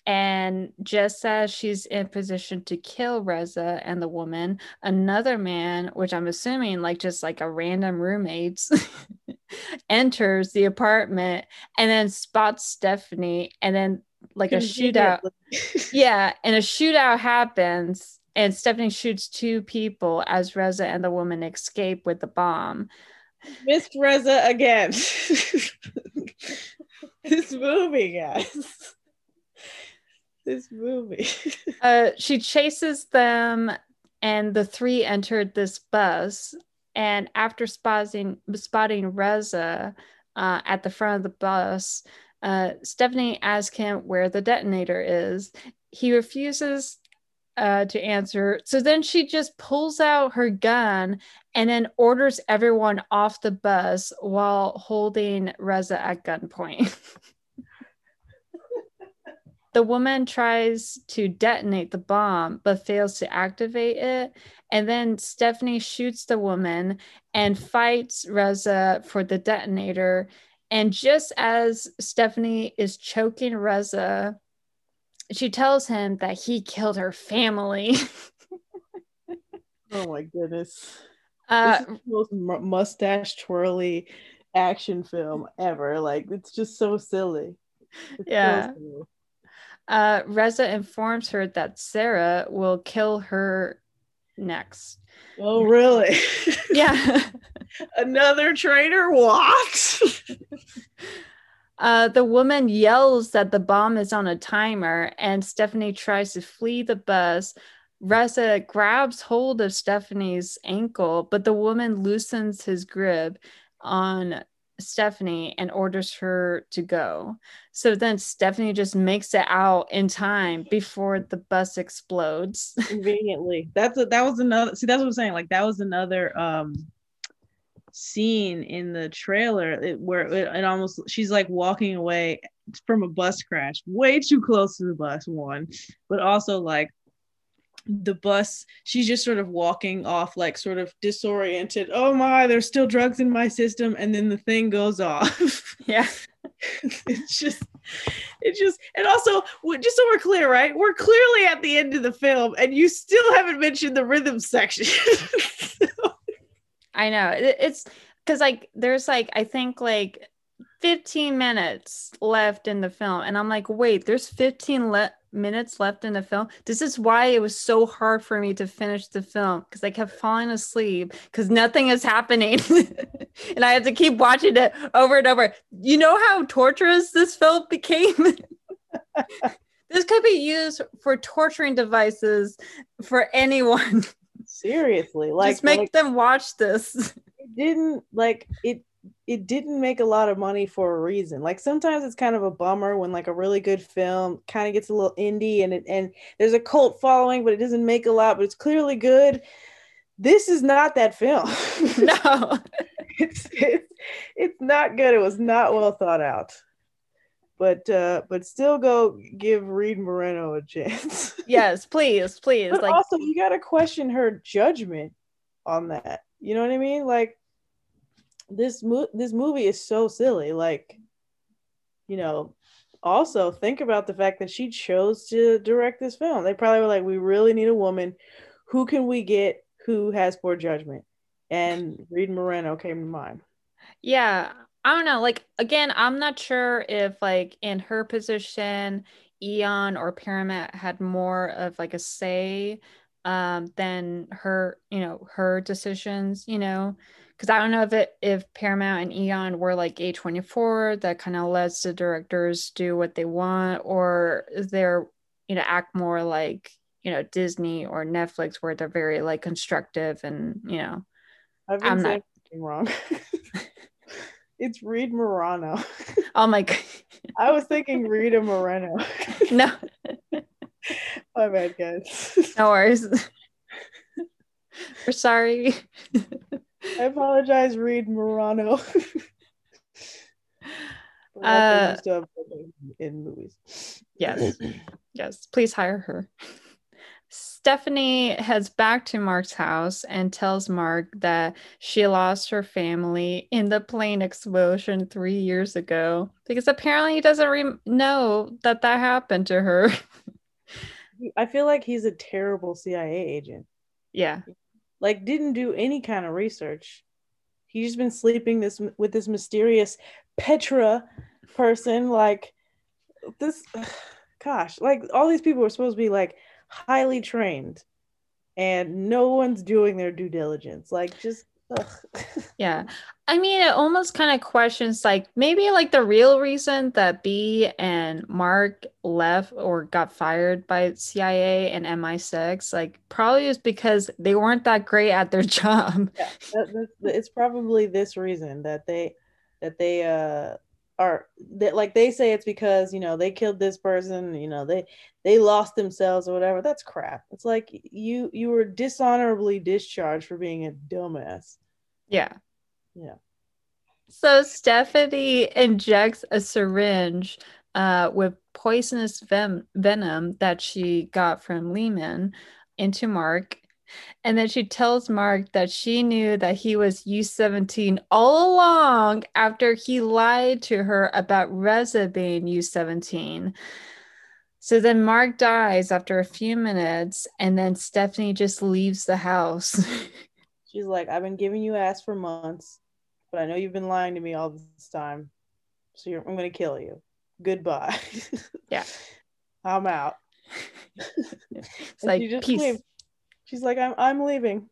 And just as she's in position to kill Reza and the woman, another man, which I'm assuming like just like a random roommates, enters the apartment and then spots Stephanie and then like a shootout. yeah, and a shootout happens and Stephanie shoots two people as Reza and the woman escape with the bomb. Missed Reza again. this movie, guys this movie. uh, she chases them, and the three entered this bus. And after spotting spotting Reza uh, at the front of the bus, uh, Stephanie asks him where the detonator is. He refuses uh, to answer. So then she just pulls out her gun and then orders everyone off the bus while holding Reza at gunpoint. The woman tries to detonate the bomb but fails to activate it. And then Stephanie shoots the woman and fights Reza for the detonator. And just as Stephanie is choking Reza, she tells him that he killed her family. oh my goodness. Uh, this is the most mustache twirly action film ever. Like, it's just so silly. It's yeah. So silly uh, Reza informs her that Serra will kill her next. Oh, really? yeah. Another traitor? What? uh, the woman yells that the bomb is on a timer, and Stephanie tries to flee the bus. Reza grabs hold of Stephanie's ankle, but the woman loosens his grip on Stephanie and orders her to go. So then Stephanie just makes it out in time before the bus explodes. Conveniently. That's a, that was another see that's what I'm saying. Like that was another um scene in the trailer it, where it, it almost she's like walking away from a bus crash way too close to the bus one. But also like the bus she's just sort of walking off like sort of disoriented. Oh my there's still drugs in my system and then the thing goes off. Yeah. It's just it just and also just so we're clear right? We're clearly at the end of the film and you still haven't mentioned the rhythm section i know it's because like there's like i think like 15 minutes left in the film and i'm like wait there's 15 le- minutes left in the film. This is why it was so hard for me to finish the film because I kept falling asleep because nothing is happening. and I had to keep watching it over and over. You know how torturous this film became? this could be used for torturing devices for anyone. Seriously, like just make like, them watch this. It didn't like it it didn't make a lot of money for a reason. Like sometimes it's kind of a bummer when like a really good film kind of gets a little indie and it and there's a cult following, but it doesn't make a lot, but it's clearly good. This is not that film. No. it's, it's it's not good. It was not well thought out. But uh but still go give Reed Moreno a chance. yes, please, please. But like also you gotta question her judgment on that. You know what I mean? Like this mo- this movie is so silly like you know also think about the fact that she chose to direct this film they probably were like we really need a woman who can we get who has poor judgment and reed moreno came to mind yeah i don't know like again i'm not sure if like in her position Eon or Paramount had more of like a say um, than her, you know, her decisions, you know, because I don't know if it if Paramount and Eon were like A24 that kind of lets the directors do what they want, or they're you know act more like you know Disney or Netflix where they're very like constructive and you know. I've been I'm saying not... wrong. it's Reed Morano. Oh my god. I was thinking Rita Moreno. no. My bad, guys. No worries. We're sorry. I apologize, Reed Morano. uh, in movies. Yes. yes. Please hire her. Stephanie heads back to Mark's house and tells Mark that she lost her family in the plane explosion three years ago because apparently he doesn't re- know that that happened to her. I feel like he's a terrible CIA agent. Yeah. Like didn't do any kind of research. He's just been sleeping this with this mysterious Petra person like this gosh, like all these people were supposed to be like highly trained and no one's doing their due diligence. Like just yeah. I mean, it almost kind of questions like maybe like the real reason that B and Mark left or got fired by CIA and MI6, like probably is because they weren't that great at their job. Yeah, that, it's probably this reason that they that they uh are that like they say it's because you know they killed this person you know they they lost themselves or whatever. That's crap. It's like you you were dishonorably discharged for being a dumbass. Yeah. Yeah. So stephanie injects a syringe uh, with poisonous ven- venom that she got from lehman into mark and then she tells Mark that she knew that he was U17 all along after he lied to her about Reza being U17. So then Mark dies after a few minutes, and then Stephanie just leaves the house. She's like, I've been giving you ass for months, but I know you've been lying to me all this time. So I'm going to kill you. Goodbye. Yeah. I'm out. it's like, peace. She's like, I'm I'm leaving.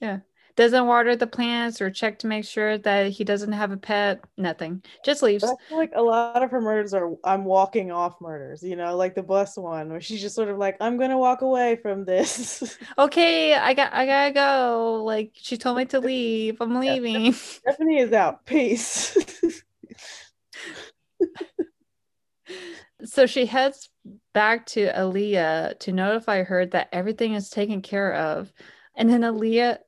Yeah. Doesn't water the plants or check to make sure that he doesn't have a pet. Nothing. Just leaves. like a lot of her murders are I'm walking off murders, you know, like the bus one where she's just sort of like, I'm gonna walk away from this. okay, I got I gotta go. Like she told me to leave. I'm leaving. Yeah, Stephanie is out. Peace. so she heads back to Aaliyah to notify her that everything is taken care of. And then Aaliyah,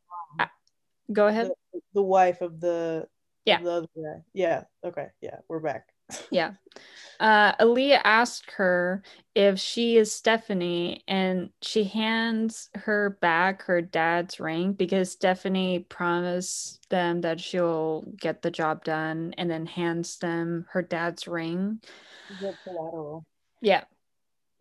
go ahead. The, the wife of the yeah the other guy. Yeah. Okay. Yeah, we're back. yeah. Uh, Aaliyah asked her if she is Stephanie, and she hands her back her dad's ring because Stephanie promised them that she'll get the job done, and then hands them her dad's ring. collateral. Yeah.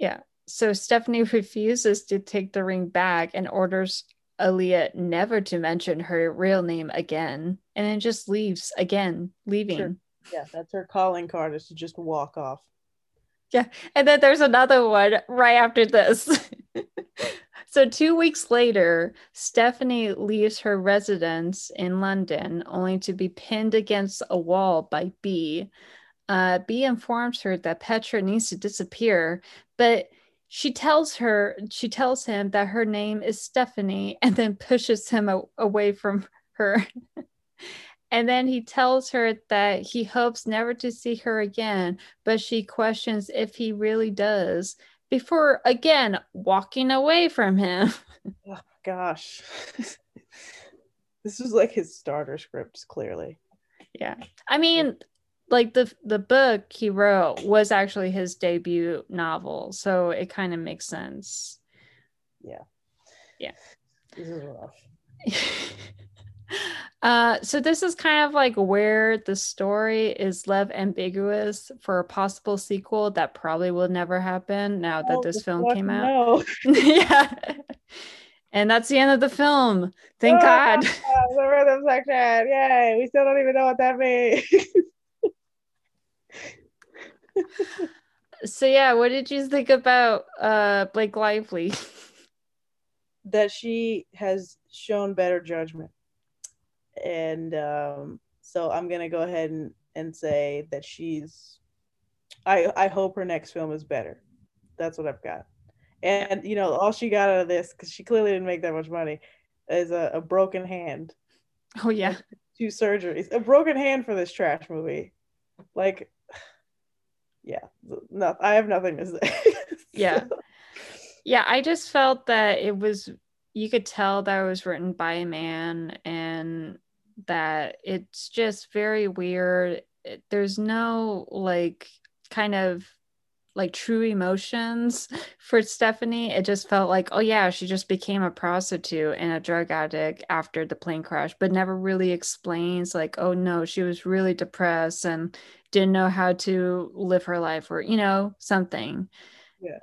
Yeah. So Stephanie refuses to take the ring back and orders Aaliyah never to mention her real name again and then just leaves again, leaving. Sure. Yeah, that's her calling card is to just walk off. Yeah. And then there's another one right after this. so, two weeks later, Stephanie leaves her residence in London only to be pinned against a wall by B uh, B informs her that Petra needs to disappear, but she tells her she tells him that her name is Stephanie and then pushes him a- away from her. and then he tells her that he hopes never to see her again, but she questions if he really does before again walking away from him. oh, gosh. this was like his starter scripts, clearly. Yeah. I mean, like the the book he wrote was actually his debut novel, so it kind of makes sense. Yeah. Yeah. This is rough. uh, so this is kind of like where the story is left ambiguous for a possible sequel that probably will never happen now that oh, this film came out. No. yeah. And that's the end of the film. Thank oh, God. The rhythm section. Yay. We still don't even know what that means. So yeah, what did you think about uh Blake Lively? that she has shown better judgment. And um, so I'm gonna go ahead and, and say that she's I I hope her next film is better. That's what I've got. And you know, all she got out of this, because she clearly didn't make that much money, is a, a broken hand. Oh yeah. Two surgeries. A broken hand for this trash movie. Like yeah, no, I have nothing to say. yeah. Yeah, I just felt that it was you could tell that it was written by a man and that it's just very weird. There's no like kind of like true emotions for Stephanie. It just felt like, oh yeah, she just became a prostitute and a drug addict after the plane crash, but never really explains like, oh no, she was really depressed and didn't know how to live her life or, you know, something. Yeah.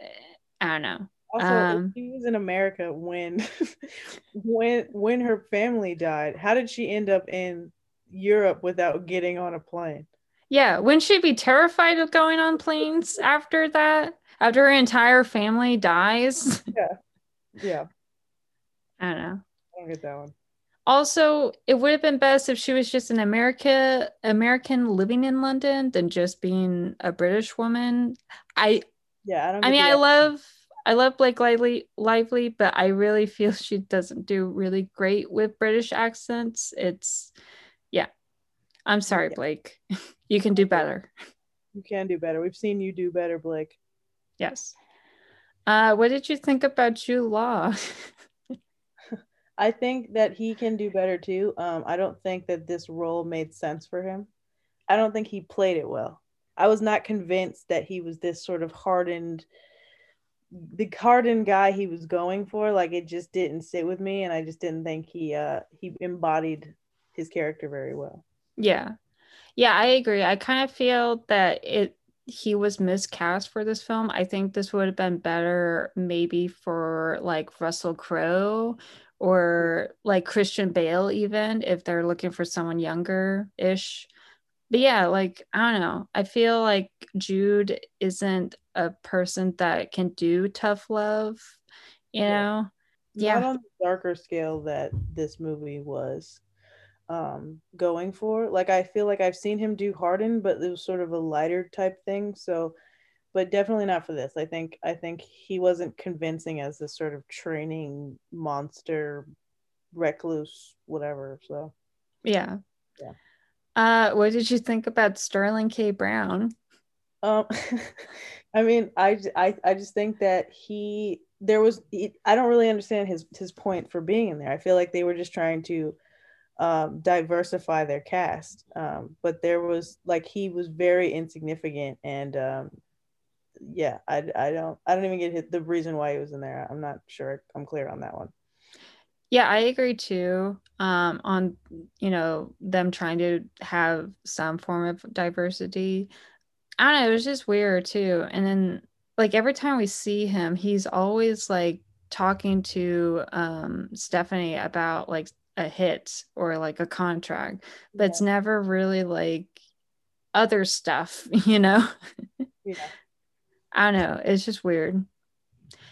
I don't know. Also, um, she was in America when when when her family died. How did she end up in Europe without getting on a plane? Yeah, wouldn't she be terrified of going on planes after that? After her entire family dies? Yeah. Yeah. I don't know. I don't get that one. Also, it would have been best if she was just an America American living in London than just being a British woman. I yeah, I don't I mean, I love I love Blake Lively, Lively, but I really feel she doesn't do really great with British accents. It's yeah. I'm sorry, Blake. You can do better. You can do better. We've seen you do better, Blake. Yes. Uh, what did you think about Jude Law? I think that he can do better too. Um, I don't think that this role made sense for him. I don't think he played it well. I was not convinced that he was this sort of hardened, the hardened guy he was going for. Like it just didn't sit with me, and I just didn't think he uh, he embodied his character very well. Yeah, yeah, I agree. I kind of feel that it he was miscast for this film. I think this would have been better maybe for like Russell Crowe or like Christian Bale even if they're looking for someone younger ish. But yeah, like I don't know. I feel like Jude isn't a person that can do tough love, you yeah. know. Yeah. Not on the darker scale that this movie was um going for like i feel like i've seen him do harden but it was sort of a lighter type thing so but definitely not for this. I think i think he wasn't convincing as this sort of training monster recluse whatever so. Yeah. Yeah. Uh what did you think about sterling k. Brown? Um i mean I, I i just think that he there was i don't really understand his his point for being in there. I feel like they were just trying to um, diversify their cast. Um, but there was like he was very insignificant, and um, yeah, I, I don't I don't even get hit, the reason why he was in there. I'm not sure I'm clear on that one. Yeah, I agree too. Um, on you know them trying to have some form of diversity. I don't know. It was just weird too. And then like every time we see him, he's always like talking to um Stephanie about like a hit or like a contract, but yeah. it's never really like other stuff, you know? Yeah. I don't know. It's just weird.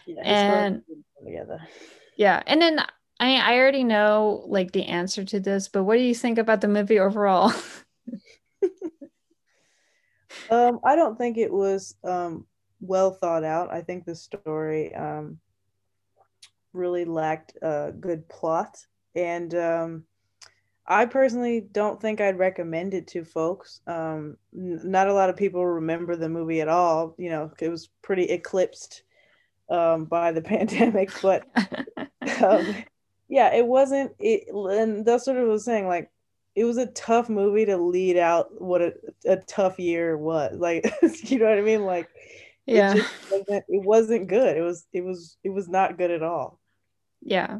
Yeah, and together. Yeah. And then I mean, I already know like the answer to this, but what do you think about the movie overall? um, I don't think it was um well thought out. I think the story um really lacked a good plot and um, I personally don't think I'd recommend it to folks. Um, n- not a lot of people remember the movie at all. You know, it was pretty eclipsed um, by the pandemic, but um, yeah, it wasn't. It and that's what I was saying. Like, it was a tough movie to lead out what a, a tough year was. Like, you know what I mean? Like, yeah, it wasn't, it wasn't good. It was. It was. It was not good at all. Yeah.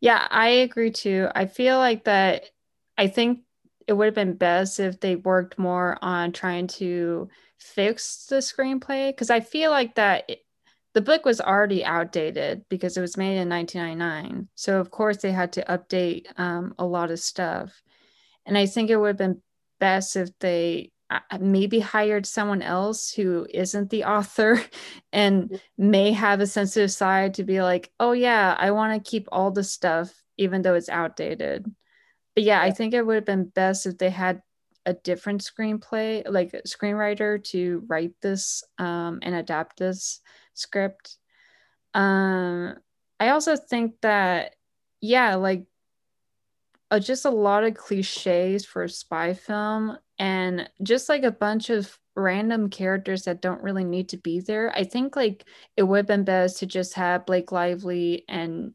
Yeah, I agree too. I feel like that I think it would have been best if they worked more on trying to fix the screenplay because I feel like that it, the book was already outdated because it was made in 1999. So of course they had to update um, a lot of stuff. And I think it would have been best if they maybe hired someone else who isn't the author and may have a sensitive side to be like, oh, yeah, I want to keep all the stuff, even though it's outdated. But yeah, I think it would have been best if they had a different screenplay, like a screenwriter to write this um, and adapt this script. Um, I also think that, yeah, like uh, just a lot of cliches for a spy film and just like a bunch of random characters that don't really need to be there. I think like it would have been best to just have Blake Lively and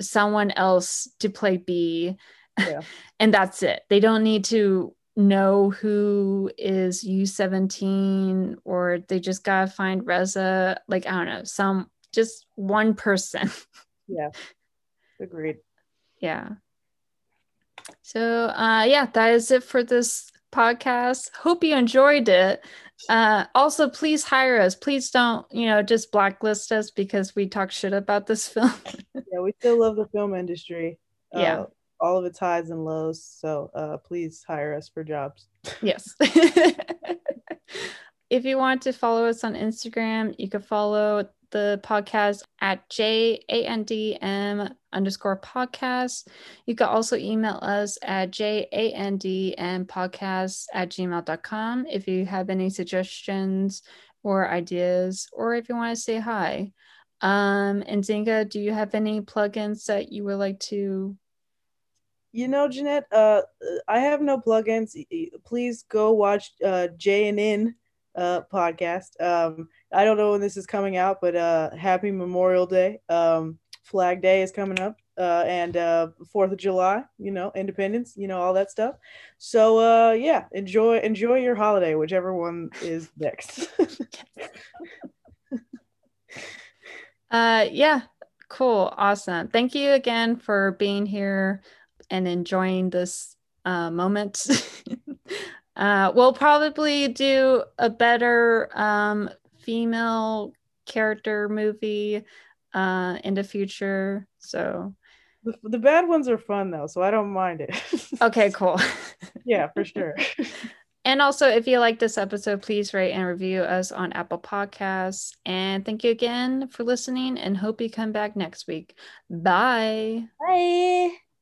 someone else to play B. Yeah. and that's it. They don't need to know who is U17 or they just gotta find Reza. Like, I don't know, some just one person. yeah. Agreed. Yeah. So uh yeah, that is it for this podcast. Hope you enjoyed it. Uh also please hire us. Please don't, you know, just blacklist us because we talk shit about this film. yeah, we still love the film industry. Yeah. Uh, all of its highs and lows. So uh please hire us for jobs. yes. if you want to follow us on Instagram, you can follow the podcast at jandm underscore podcast. You can also email us at jandm podcast at gmail.com if you have any suggestions or ideas, or if you want to say hi. Um, and Zinga, do you have any plugins that you would like to? You know, Jeanette, uh, I have no plugins. Please go watch uh, J and N uh, podcast. Um, I don't know when this is coming out, but uh, happy Memorial Day. Um, Flag Day is coming up, uh, and uh, Fourth of July. You know, Independence. You know, all that stuff. So uh, yeah, enjoy enjoy your holiday, whichever one is next. uh, yeah, cool, awesome. Thank you again for being here and enjoying this uh, moment. Uh, we'll probably do a better um, female character movie uh, in the future. So the, the bad ones are fun though, so I don't mind it. okay, cool. yeah, for sure. and also, if you like this episode, please rate and review us on Apple Podcasts. And thank you again for listening and hope you come back next week. Bye. Bye.